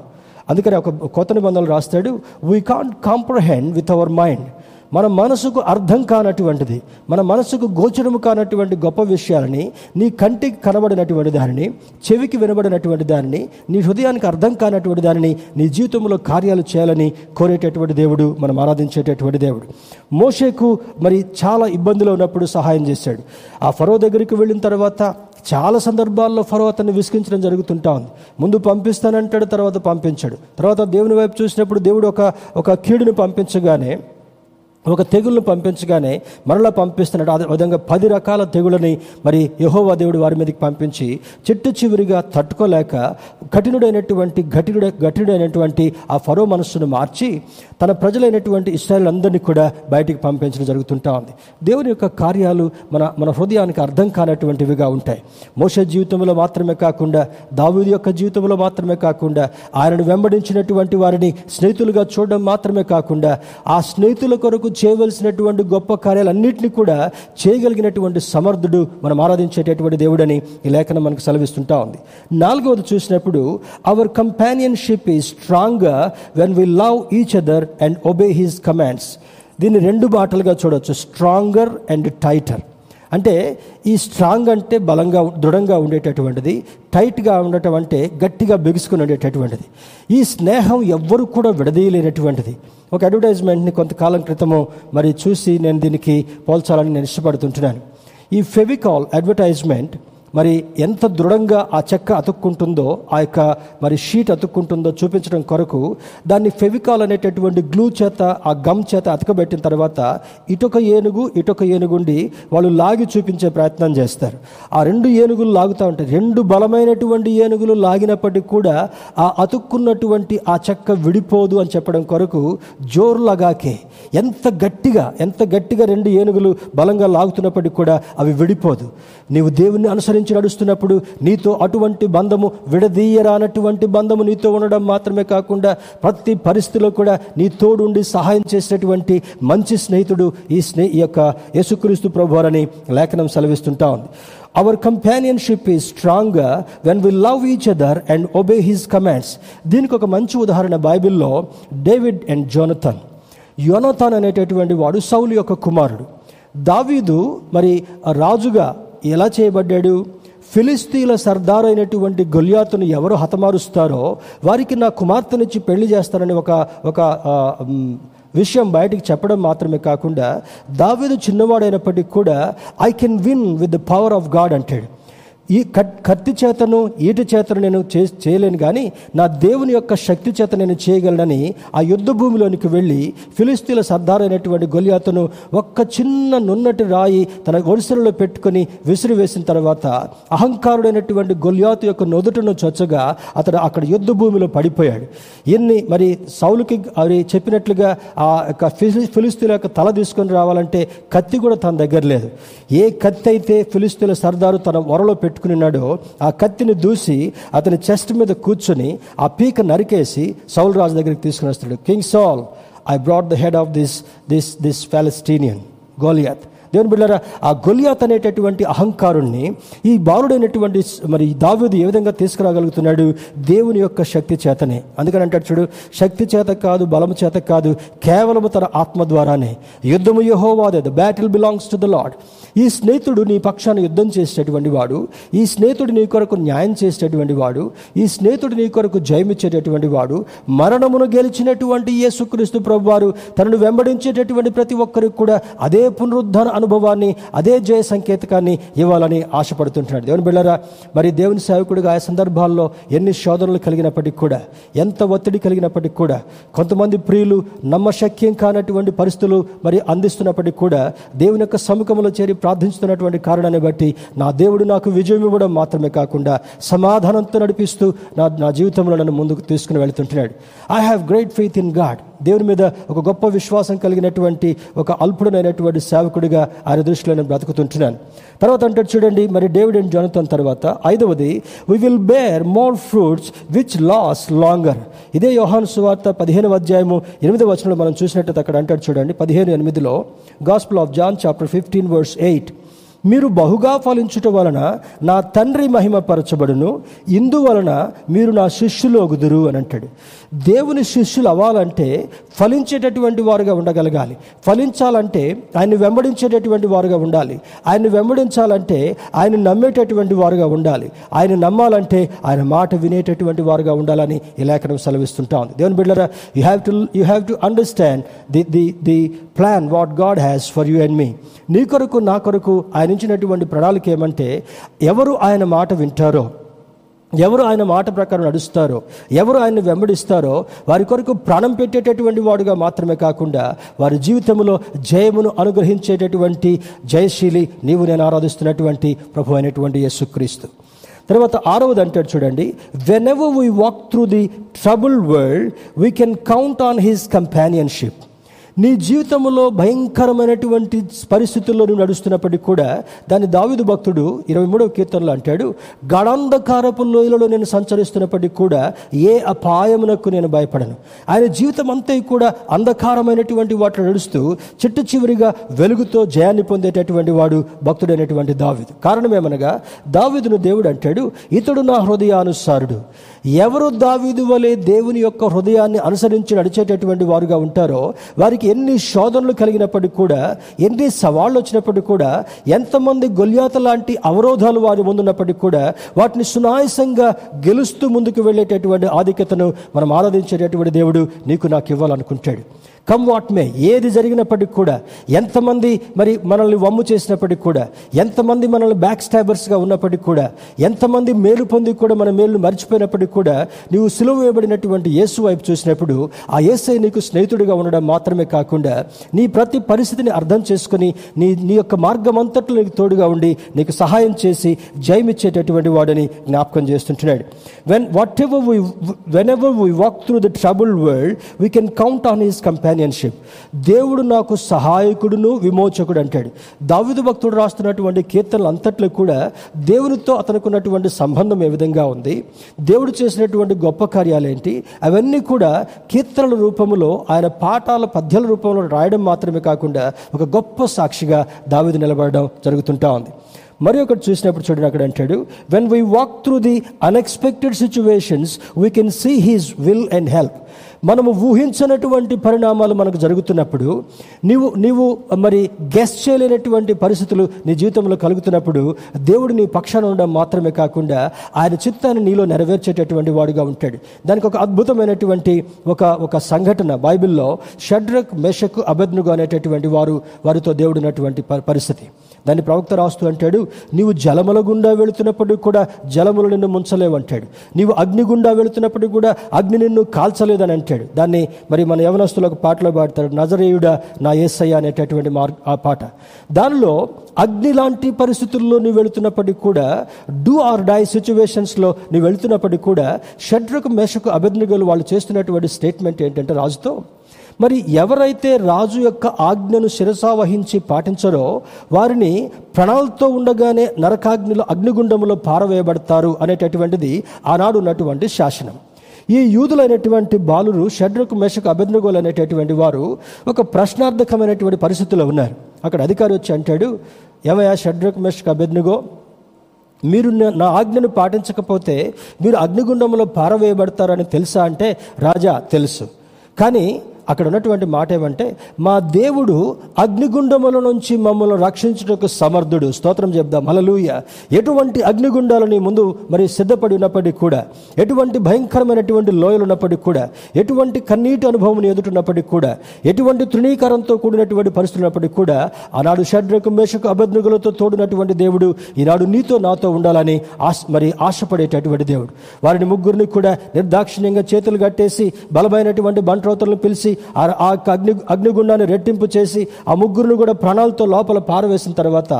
అందుకని ఒక కొత్త నిబంధనలు రాస్తాడు we can't comprehend with our mind మన మనసుకు అర్థం కానటువంటిది మన మనసుకు గోచరము కానటువంటి గొప్ప విషయాలని నీ కంటికి కనబడినటువంటి దానిని చెవికి వినబడినటువంటి దానిని నీ హృదయానికి అర్థం కానటువంటి దానిని నీ జీవితంలో కార్యాలు చేయాలని కోరేటటువంటి దేవుడు మనం ఆరాధించేటటువంటి దేవుడు. మోషేకు మరి చాలా ఇబ్బందులు ఉన్నప్పుడు సహాయం చేశాడు. ఆ ఫరో దగ్గరికి వెళ్ళిన తర్వాత చాలా సందర్భాల్లో ఫరో అతన్ని విసిగించడం జరుగుతుంటా ఉంది. ముందు పంపిస్తానంటాడు తర్వాత పంపించాడు. తర్వాత దేవుని వైపు చూసినప్పుడు దేవుడు ఒక ఒక కీడును పంపించగానే ఒక తెగుళ్ళను పంపించగానే మరలా పంపిస్తున్నాడు అదే విధంగా పది రకాల తెగులని మరి యహోవా దేవుడు వారి మీదకి పంపించి చిట్టు చివరిగా తట్టుకోలేక కఠినుడైనటువంటి ఘటినుడ ఘటినుడైనటువంటి ఆ ఫరో మనస్సును మార్చి తన ప్రజలైనటువంటి ఇస్రాయల్ కూడా బయటికి పంపించడం జరుగుతుంటా ఉంది. దేవుని యొక్క కార్యాలు మన మన హృదయానికి అర్థం కానటువంటివిగా ఉంటాయి. మోస జీవితంలో మాత్రమే కాకుండా దావీదు యొక్క జీవితంలో మాత్రమే కాకుండా ఆయనను వెంబడించినటువంటి వారిని స్నేహితులుగా చూడడం మాత్రమే కాకుండా ఆ స్నేహితుల కొరకు చేయవలసినటువంటి గొప్ప కార్యాలన్నింటినీ కూడా చేయగలిగినటువంటి సమర్థుడు మనం ఆరాధించేటటువంటి దేవుడని ఈ లేఖనం మనకు సెలవిస్తుంటా ఉంది. నాలుగవది చూసినప్పుడు our companionship is stronger when we love each other and obey his commands దీన్ని రెండు బాటలుగా చూడవచ్చు స్ట్రాంగర్ అండ్ టైటర్ అంటే ఈ స్ట్రాంగ్ అంటే బలంగా దృఢంగా ఉండేటటువంటిది టైట్గా ఉండటం అంటే గట్టిగా బిగుసుకుని ఉండేటటువంటిది. ఈ స్నేహం ఎవ్వరు కూడా విడదీయలేనటువంటిది. ఒక అడ్వర్టైజ్మెంట్ని కొంతకాలం క్రితము మరి చూసి నేను దీనికి పోల్చాలని నేను ఇష్టపడుతుంటున్నాను. ఈ ఫెవికాల్ అడ్వర్టైజ్మెంట్ మరి ఎంత దృఢంగా ఆ చెక్క అతుక్కుంటుందో ఆ యొక్క మరి షీట్ అతుక్కుంటుందో చూపించడం కొరకు దాన్ని ఫెవికాల్ అనేటటువంటి గ్లూ చేత ఆ గమ్ చేత అతకబెట్టిన తర్వాత ఇటొక ఏనుగు ఇటొక ఏనుగుండి వాళ్ళు లాగి చూపించే ప్రయత్నం చేస్తారు. ఆ రెండు ఏనుగులు లాగుతూ ఉంటాయి. రెండు బలమైనటువంటి ఏనుగులు లాగినప్పటికీ కూడా ఆ అతుక్కున్నటువంటి ఆ చెక్క విడిపోదు అని చెప్పడం కొరకు జోరులగాకే ఎంత గట్టిగా ఎంత గట్టిగా రెండు ఏనుగులు బలంగా లాగుతున్నప్పటికీ కూడా అవి విడిపోదు. నీవు దేవుణ్ణి అనుసరించి నడుస్తున్నప్పుడు నీతో అటువంటి బంధము విడదీయరానటువంటి బంధము నీతో ఉండడం మాత్రమే కాకుండా ప్రతి పరిస్థితిలో కూడా నీ తోడుండి సహాయం చేసేటువంటి మంచి స్నేహితుడు ఈ స్నే ఈ యొక్క యేసుక్రీస్తు ప్రభువారని లేఖనం సెలవిస్తుంటా ఉంది. అవర్ కంపానియన్షిప్ ఈ స్ట్రాంగ్గా when we love each other and obey his commands దీనికి ఒక మంచి ఉదాహరణ బైబిల్లో డేవిడ్ అండ్ జోనథన్. యోనథాన్ అనేటటువంటి వాడు సౌలు యొక్క కుమారుడు. దావీదు మరి రాజుగా ఎలా చేయబడ్డాడు? ఫిలిస్తీన్ల సర్దార్ అయినటువంటి గొలియాతును ఎవరు హతమారుస్తారో వారికి నా కుమార్తెనిచ్చి పెళ్ళి చేస్తారని ఒక ఒక విషయం బయటికి చెప్పడం మాత్రమే కాకుండా దావేదు చిన్నవాడైనప్పటికీ కూడా I can win with the power of God అంటాడు. ఈ కత్తి చేతను ఈటి చేతను నేను చే చేయలేను కానీ నా దేవుని యొక్క శక్తి చేత నేను చేయగలనని ఆ యుద్ధ భూమిలోనికి వెళ్ళి ఫిలిస్తీన్ల సర్దార్ అయినటువంటి ఒక్క చిన్న నున్నటి రాయి తన ఒడిసెలలో పెట్టుకొని విసిరి వేసిన తర్వాత అహంకారుడైనటువంటి గొలియాతు యొక్క నొదుటను చొచ్చగా అతడు అక్కడ యుద్ధ భూమిలో పడిపోయాడు. ఎన్ని మరి సౌలుకి అవి చెప్పినట్లుగా ఆ యొక్క ఫిలి ఫిలిస్తీన్ల యొక్క తల తీసుకొని రావాలంటే కత్తి కూడా తన దగ్గర లేదు. ఏ కత్తి అయితే ఫిలిస్తీన్ల సర్దారు తన వరలో పెట్టుకున్నాడో ఆ కత్తిని దూసి అతని చెస్ట్ మీద కూర్చొని ఆ పీక నరికేసి సౌల్ రాజు దగ్గరికి తీసుకుని వస్తాడు. King Saul I brought the head of this this this Palestinian Goliath దేవుని బిడ్డారా ఆ గొలియాత్ అనేటటువంటి అహంకారుణ్ణి ఈ బాలుడైనటువంటి మరి దావీదు ఏ విధంగా తీసుకురాగలుగుతున్నాడు? దేవుని యొక్క శక్తి చేతనే. అందుకని అంటాడు చూడు శక్తి చేత కాదు బలము చేత కాదు కేవలము తన ఆత్మ ద్వారానే. యుద్ధము యహోవాదే the battle belongs to the Lord ఈ స్నేహితుడు నీ పక్షాన యుద్ధం చేసేటటువంటి వాడు ఈ స్నేహితుడు నీ కొరకు న్యాయం చేసేటటువంటి వాడు ఈ స్నేహితుడు నీ కొరకు జయమిచ్చేటటువంటి వాడు మరణమును గెలిచినటువంటి యేసుక్రీస్తు ప్రభు వారు తనను వెంబడించేటటువంటి ప్రతి ఒక్కరికి కూడా అదే పునరుద్ధాన అనుభవాన్ని అదే జయ సంకేతకాన్ని ఇవ్వాలని ఆశపడుతుంటున్నాడు. దేవుని బిళ్ళరా మరి దేవుని సేవకుడిగా ఆ సందర్భాల్లో ఎన్ని శోధనలు కలిగినప్పటికీ కూడా ఎంత ఒత్తిడి కలిగినప్పటికీ కూడా కొంతమంది ప్రియులు నమ్మశక్యం కానటువంటి పరిస్థితులు మరి అందిస్తున్నప్పటికీ కూడా దేవుని యొక్క సముఖంలో చేరి ప్రార్థించుతున్నటువంటి కారణాన్ని బట్టి నా దేవుడు నాకు విజయం ఇవ్వడం మాత్రమే కాకుండా సమాధానంతో నడిపిస్తూ నా నా జీవితంలో నన్ను ముందుకు తీసుకుని వెళ్తుంటున్నాడు. I have great faith in God దేవుని మీద ఒక గొప్ప విశ్వాసం కలిగినటువంటి ఒక అల్పుడనైనటువంటి సేవకుడిగా ఆయన దృష్టిలో నేను బ్రతుకుతుంటున్నాను. తర్వాత అంటే చూడండి మరి డేవిడ్ అండ్ జోనతన్ తర్వాత ఐదవది we will bear more fruits which lasts longer ఇదే యోహాను సువార్త పదిహేను అధ్యాయము ఎనిమిది వచనంలో మనం చూసినట్టు అక్కడ అంటాడు చూడండి పదిహేను ఎనిమిదిలో gospel of John chapter fifteen verse eight మీరు బహుగా ఫలించుట వలన నా తండ్రి మహిమపరచబడును ఇందువలన మీరు నా శిష్యులు ఒగుదురు అని అంటాడు. దేవుని శిష్యులు అవ్వాలంటే ఫలించేటటువంటి వారుగా ఉండగలగాలి. ఫలించాలంటే ఆయన వెంబడించేటటువంటి వారుగా ఉండాలి. ఆయన వెంబడించాలంటే ఆయన నమ్మేటటువంటి వారుగా ఉండాలి. ఆయన నమ్మాలంటే ఆయన మాట వినేటటువంటి వారుగా ఉండాలని ఈ లేఖనం సెలవిస్తుంటా ఉంది. దేవుని బిడ్డరా you have to you have to understand the the the plan what God has for you and మీ నీ కొరకు నా కొరకు ఆయన ఇచ్చినటువంటి ప్రణాళిక ఏమంటే ఎవరు ఆయన మాట వింటారో ఎవరు ఆయన మాట ప్రకారం నడుస్తారో ఎవరు ఆయన్ని వెంబడిస్తారో వారి కొరకు ప్రాణం పెట్టేటటువంటి వాడుగా మాత్రమే కాకుండా వారి జీవితంలో జయమును అనుగ్రహించేటటువంటి జయశీలి నీవు నేను ఆరాధిస్తున్నటువంటి ప్రభు అయినటువంటి యేసుక్రీస్తు. తర్వాత ఆరవది అంటాడు చూడండి whenever we walk through the trouble world we can count on his companionship నీ జీవితంలో భయంకరమైనటువంటి పరిస్థితుల్లో నువ్వు నడుస్తున్నప్పటికీ కూడా దాని దావిదు భక్తుడు ఇరవై మూడవ కీర్తనలో అంటాడు గడాంధకారపు లోయలలో నేను సంచరిస్తున్నప్పటికీ కూడా ఏ అపాయమునకు నేను భయపడను. ఆయన జీవితం అంతా కూడా అంధకారమైనటువంటి వాటిలో నడుస్తూ చిట్ట చివరిగా వెలుగుతో జయాన్ని పొందేటటువంటి వాడు భక్తుడైనటువంటి దావిదు. కారణం ఏమనగా దావిదును దేవుడు అంటాడు ఇతడు నా హృదయానుసారుడు. ఎవరు దావీదు వలె దేవుని యొక్క హృదయాన్ని అనుసరించి నడిచేటటువంటి వారుగా ఉంటారో వారికి ఎన్ని శోధనలు కలిగినప్పటికీ కూడా ఎన్ని సవాళ్ళు వచ్చినప్పటికీ కూడా ఎంతమంది గొల్యాత లాంటి అవరోధాలు వారి ముందున్నప్పటికీ కూడా వాటిని సునాయసంగా గెలుస్తూ ముందుకు వెళ్ళేటటువంటి ఆధిక్యతను మనం ఆరాధించేటటువంటి దేవుడు నీకు నాకు ఇవ్వాలనుకుంటాడు. కమ్ వాట్ మే ఏది జరిగినప్పటికి కూడా ఎంతమంది మరి మనల్ని వమ్ము చేసినప్పటికి కూడా ఎంతమంది మనల్ని బ్యాక్ స్టాబర్స్గా ఉన్నప్పటికి కూడా ఎంతమంది మేలు పొంది కూడా మన మేలు మర్చిపోయినప్పటికి కూడా నీవు సులువు వేయబడినటువంటి యేసు వైపు చూసినప్పుడు ఆ యేసై నీకు స్నేహితుడిగా ఉండడం మాత్రమే కాకుండా నీ ప్రతి పరిస్థితిని అర్థం చేసుకుని నీ నీ యొక్క మార్గం అంతట్లో నీకు తోడుగా ఉండి నీకు సహాయం చేసి జయమిచ్చేటటువంటి వాడని జ్ఞాపకం చేస్తుంటున్నాడు. When whatever we whenever we walk through the trouble world we can count on his companionship దేవుడు నాకు సహాయకుడును విమోచకుడు అంటాడు. దావిదు భక్తుడు రాస్తున్నటువంటి కీర్తనలు అంతట్లో కూడా దేవునితో అతనుకున్నటువంటి సంబంధం ఏ విధంగా ఉంది? దేవుడు చేసినటువంటి గొప్ప కార్యాలేంటి? అవన్నీ కూడా కీర్తనల రూపంలో ఆయన పాఠాల పద్యాల రూపంలో రాయడం మాత్రమే కాకుండా ఒక గొప్ప సాక్షిగా దావిదు నిలబడడం జరుగుతుంటా ఉంది. మరి ఒకటి చూసినప్పుడు చూడండి అక్కడ అంటాడు when we walk through the unexpected situations we can see his will and help మనము ఊహించినటువంటి పరిణామాలు మనకు జరుగుతున్నప్పుడు నీవు నీవు మరి గెస్ట్ చేయలేనటువంటి పరిస్థితులు నీ జీవితంలో కలుగుతున్నప్పుడు దేవుడు నీ పక్షాన ఉండడం మాత్రమే కాకుండా ఆయన చిత్తాన్ని నీలో నెరవేర్చేటటువంటి వాడుగా ఉంటాడు. దానికి ఒక అద్భుతమైనటువంటి ఒక ఒక సంఘటన బైబిల్లో షడ్రక్ మెషక్ అభజ్ఞుగా అనేటటువంటి వారు వారితో దేవుడున్నటువంటి ప- పరిస్థితి. దాన్ని ప్రవక్త రాస్తూ అంటాడు నీవు జలముల గుండా వెళుతున్నప్పుడు కూడా జలములు నిన్ను ముంచలేవంటాడు నీవు అగ్ని గుండా వెళుతున్నప్పుడు కూడా అగ్ని నిన్ను కాల్చలేదని అంటాడు. దాన్ని మరి మన యవనస్తులకు పాటలో పాడతాడు నజరేయుడా నా ఏసయ్య అనేటటువంటి మార్ ఆ పాట. దానిలో అగ్ని లాంటి పరిస్థితుల్లో నువ్వు వెళుతున్నప్పటికీ కూడా డూ ఆర్ డై సిచ్యువేషన్స్లో నువ్వు వెళుతున్నప్పటికీ కూడా షడ్రకు మెషకు అభిజ్ఞలు వాళ్ళు చేస్తున్నటువంటి స్టేట్మెంట్ ఏంటంటే రాజుతో మరి ఎవరైతే రాజు యొక్క ఆజ్ఞను శిరసా వహించి పాటించరో వారిని ప్రణాళతో ఉండగానే నరకాగ్నిలో అగ్నిగుండంలో పారవేయబడతారు అనేటటువంటిది ఆనాడు ఉన్నటువంటి శాసనం. ఈ యూదులైనటువంటి బాలురు షడ్రకు మెషకు అభిజ్ఞగోలు అనేటటువంటి వారు ఒక ప్రశ్నార్థకమైనటువంటి పరిస్థితుల్లో ఉన్నారు. అక్కడ అధికారి వచ్చి అంటాడు ఏమయ్యా షడ్రకు మెషకు అభిజ్ఞగో మీరు నా ఆజ్ఞను పాటించకపోతే మీరు అగ్నిగుండంలో పారవేయబడతారని తెలుసా? అంటే రాజా తెలుసు. కానీ అక్కడ ఉన్నటువంటి మాట ఏమంటే మా దేవుడు అగ్నిగుండముల నుంచి మమ్మల్ని రక్షించుటకు సమర్థుడు. స్తోత్రం చెప్దాం. అలలుయ ఎటువంటి అగ్నిగుండాలని ముందు మరి సిద్ధపడి ఉన్నప్పటికీ కూడా ఎటువంటి భయంకరమైనటువంటి లోయలు ఉన్నప్పటికీ కూడా ఎటువంటి కన్నీటి అనుభవం ఎదుటిన్నప్పటికీ కూడా ఎటువంటి తృణీకరంతో కూడినటువంటి పరిస్థితులు ఉన్నప్పటికీ కూడా ఆనాడు షడ్రకు మేషకు అభద్నుగులతో తోడినటువంటి దేవుడు ఈనాడు నీతో నాతో ఉండాలని ఆశ మరి ఆశపడేటటువంటి దేవుడు. వారిని ముగ్గురిని కూడా నిర్దాక్షిణ్యంగా చేతులు కట్టేసి బలమైనటువంటి బంట్రోతలను పిలిచి ఆ యొక్క అగ్ని అగ్నిగుండాన్ని రెట్టింపు చేసి ఆ ముగ్గురును కూడా ప్రాణాలతో లోపల పారవేసిన తర్వాత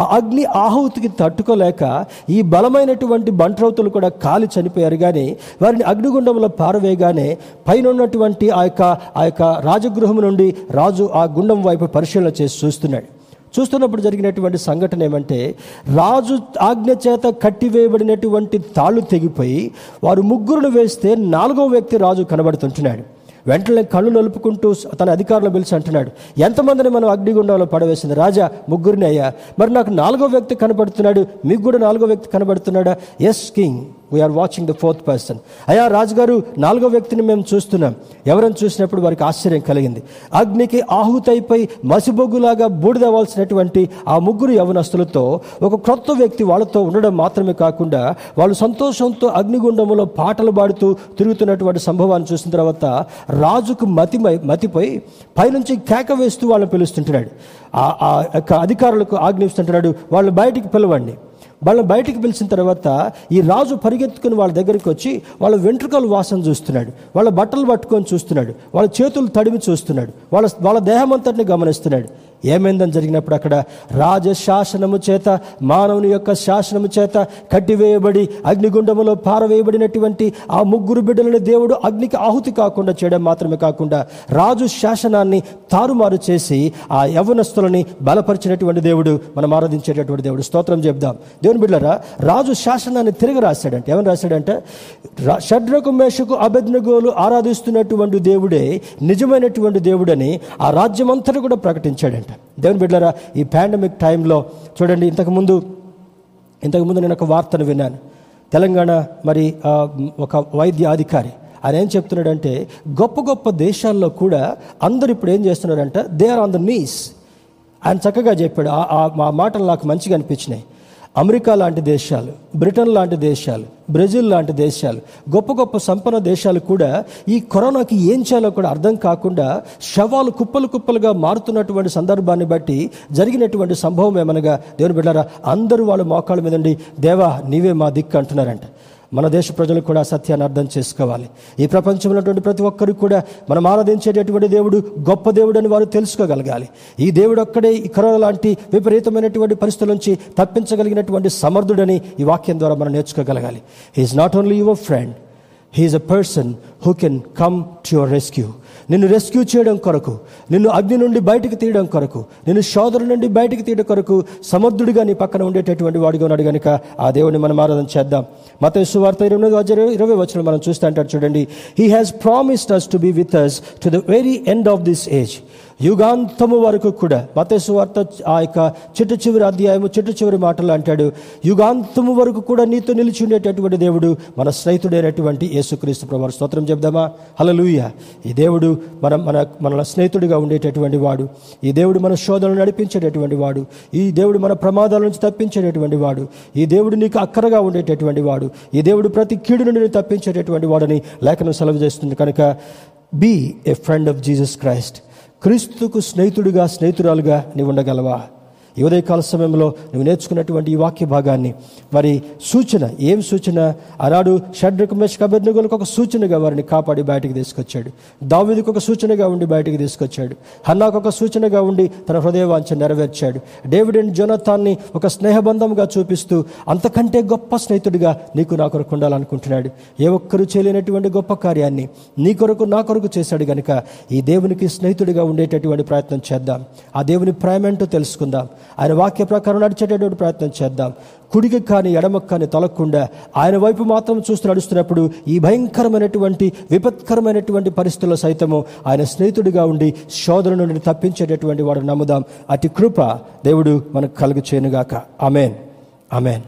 ఆ అగ్ని ఆహుతికి తట్టుకోలేక ఈ బలమైనటువంటి బంట్రౌతులు కూడా కాలి చనిపోయారు. కానీ వారిని అగ్నిగుండంలో పారవేయగానే పైన ఉన్నటువంటి ఆ యొక్క ఆ యొక్క రాజగృహం నుండి రాజు ఆ గుండం వైపు పరిశీలన చేసి చూస్తున్నాడు. చూస్తున్నప్పుడు జరిగినటువంటి సంఘటన ఏమంటే రాజు ఆజ్ఞ చేత కట్టివేయబడినటువంటి తాళ్ళు తెగిపోయి వారు ముగ్గురును వేస్తే నాలుగో వ్యక్తి రాజు కనబడుతుంటున్నాడు. వెంటనే కళ్ళు నలుపుకుంటూ తన అధికారులు పిలిచి అంటున్నాడు. ఎంతమందిని మనం అగ్నిగుండంలో పడవేసింది? రాజా ముగ్గురిని అయ్యా. మరి నాకు నాలుగో వ్యక్తి కనబడుతున్నాడు మీకు కూడా నాలుగో వ్యక్తి కనబడుతున్నాడా? Yes king we're watching the fourth person అయ్యా రాజుగారు నాలుగో వ్యక్తిని మేము చూస్తున్నాం. ఎవరైనా చూసినప్పుడు వారికి ఆశ్చర్యం కలిగింది. అగ్నికి ఆహుతైపోయి మసిబొగ్గులాగా బూడిదవ్వాల్సినటువంటి ఆ ముగ్గురు యవనస్తులతో ఒక క్రొత్త వ్యక్తి వాళ్ళతో ఉండడం మాత్రమే కాకుండా వాళ్ళు సంతోషంతో అగ్నిగుండంలో పాటలు పాడుతూ తిరుగుతున్నటువంటి సంభవాన్ని చూసిన తర్వాత రాజుకు మతి మతిపోయి పైనుంచి కేక వేస్తూ వాళ్ళని పిలుస్తుంటున్నాడు. ఆ ఆ యొక్క అధికారులకు ఆజ్ఞిస్తుంటున్నాడు వాళ్ళు బయటికి పిలవండి. వాళ్ళని బయటికి పిలిచిన తర్వాత ఈ రాజు పరిగెత్తుకుని వాళ్ళ దగ్గరికి వచ్చి వాళ్ళ వెంట్రుకలు వాసన చూస్తున్నాడు. వాళ్ళ బట్టలు పట్టుకొని చూస్తున్నాడు. వాళ్ళ చేతులు తడిమి చూస్తున్నాడు. వాళ్ళ వాళ్ళ దేహం అంతటిని గమనిస్తున్నాడు. ఏమైందని జరిగినప్పుడు అక్కడ రాజశాసనము చేత మానవుని యొక్క శాసనము చేత కట్టివేయబడి అగ్నిగుండములో పారవేయబడినటువంటి ఆ ముగ్గురు బిడ్డలని దేవుడు అగ్నికి ఆహుతి కాకుండా చేయడం మాత్రమే కాకుండా రాజు శాసనాన్ని తారుమారు చేసి ఆ యవనస్తులని బలపరిచినటువంటి దేవుడు మనం ఆరాధించేటటువంటి దేవుడు. స్తోత్రం చెప్దాం. దేవుని బిడ్డరా రాజు శాసనాన్ని తిరిగి రాశాడంటే. ఏమని రాశాడంటే? షడ్రకు మేషకు అభజ్ఞగోలు ఆరాధిస్తున్నటువంటి దేవుడే నిజమైనటువంటి దేవుడని ఆ రాజ్యమంతటా కూడా ప్రకటించాడంట. దేవుని బిడ్డరా ఈ పాండమిక్ టైంలో చూడండి ఇంతకుముందు ఇంతకుముందు నేను ఒక వార్తను విన్నాను. తెలంగాణ మరి ఒక వైద్య అధికారి ఆయన ఏం చెప్తున్నాడంటే గొప్ప గొప్ప దేశాల్లో కూడా అందరు ఇప్పుడు ఏం చేస్తున్నారంటే they are on the knees ఆయన చక్కగా చెప్పాడు ఆ- ఆ మాటలు నాకు మంచిగా అనిపించినాయి. అమెరికా లాంటి దేశాలు బ్రిటన్ లాంటి దేశాలు బ్రెజిల్ లాంటి దేశాలు గొప్ప గొప్ప సంపన్న దేశాలు కూడా ఈ కరోనాకి ఏం చేయాలో కూడా అర్థం కాకుండా శవాలు కుప్పలు కుప్పలుగా మారుతున్నటువంటి సందర్భాన్ని బట్టి జరిగినటువంటి సంభవం ఏమనగా దేవుని బిడ్డారా అందరూ వాళ్ళ మోకాళ్ళ మీదండి దేవా నీవే మా దిక్కు అంటున్నారంట. మన దేశ ప్రజలు కూడా సత్యాన్ని అర్థం చేసుకోవాలి. ఈ ప్రపంచంలో ఉన్నటువంటి ప్రతి ఒక్కరికి కూడా మనం ఆరాధించేటటువంటి దేవుడు గొప్ప దేవుడు అని వారు తెలుసుకోగలగాలి. ఈ దేవుడు ఒక్కడే ఈ కరోనా లాంటి విపరీతమైనటువంటి పరిస్థితుల నుంచి తప్పించగలిగినటువంటి సమర్థుడని ఈ వాక్యం ద్వారా మనం నేర్చుకోగలగాలి. He's not only your friend he's a person who can come to your rescue నిన్ను రెస్క్యూ చేయడం కొరకు నిన్ను అగ్ని నుండి బయటికి తీయడం కొరకు నిన్ను శోధన నుండి బయటికి తీయడం కొరకు సమర్థుడిగా నీ పక్కన ఉండేటటువంటి వాడిగా ఉన్నాడు కనుక ఆ దేవుడిని మనం ఆరాధన చేద్దాం. మత సువార్త ఇరవై ఇరవై వచ్చిన మనం చూస్తూ అంటాడు చూడండి. He has promised us to be with us to the very end of this age యుగాంతము వరకు కూడా మతేసు వార్త ఆ యొక్క చిట్టు చివరి అధ్యాయము చిట్టు చివరి మాటలు అంటాడు. యుగాంతము వరకు కూడా నీతో నిలిచి ఉండేటటువంటి దేవుడు మన స్నేహితుడైనటువంటి యేసుక్రీస్తు ప్రభు స్తోత్రం చెప్దామా హలలుయ ఈ దేవుడు మన మన మన స్నేహితుడిగా ఉండేటటువంటి వాడు. ఈ దేవుడు మన శోధనలు నడిపించేటటువంటి వాడు. ఈ దేవుడు మన ప్రమాదాల నుంచి తప్పించేటటువంటి వాడు. ఈ దేవుడు నీకు అక్కరగా ఉండేటటువంటి వాడు. ఈ దేవుడు ప్రతి కీడు నుండి తప్పించేటటువంటి వాడని లేఖనం సెలవు చేస్తుంది. కనుక be a friend of Jesus Christ క్రీస్తుకు స్నేహితుడిగా స్నేహితురాలుగా నీవు ఉండగలవా? ఈ ఉదయకాల సమయంలో నువ్వు నేర్చుకున్నటువంటి ఈ వాక్య భాగాన్ని. మరి సూచన ఏం సూచన? ఆనాడు షడ్రకు మెష్ ఒక సూచనగా వారిని కాపాడి బయటకు తీసుకొచ్చాడు. దావిదికి ఒక సూచనగా ఉండి బయటకు తీసుకొచ్చాడు. హన్నాకు ఒక సూచనగా ఉండి తన హృదయవాంఛ నెరవేర్చాడు. డేవిడ్ అండ్ జోనతాన్ని ఒక స్నేహబంధంగా చూపిస్తూ అంతకంటే గొప్ప స్నేహితుడిగా నీకు నా కొరకు ఉండాలనుకుంటున్నాడు. ఏ ఒక్కరు చేయలేనటువంటి గొప్ప కార్యాన్ని నీ కొరకు నా కొరకు చేశాడు గనుక ఈ దేవునికి స్నేహితుడిగా ఉండేటటువంటి ప్రయత్నం చేద్దాం. ఆ దేవుని ప్రేమేంటో తెలుసుకుందాం. ఆయన వాక్య ప్రకారం నడిచేటటువంటి ప్రయత్నం చేద్దాం. కుడికి కానీ ఎడమకు కానీ తొలగకుండా ఆయన వైపు మాత్రం చూస్తూ నడుస్తున్నప్పుడు ఈ భయంకరమైనటువంటి విపత్కరమైనటువంటి పరిస్థితుల్లో సైతము ఆయన స్నేహితుడిగా ఉండి శోధన నుండి తప్పించేటటువంటి వాడు నమ్ముదాం. అతి కృప దేవుడు మనకు కలుగు చేయనుగాక అమేన్ అమేన్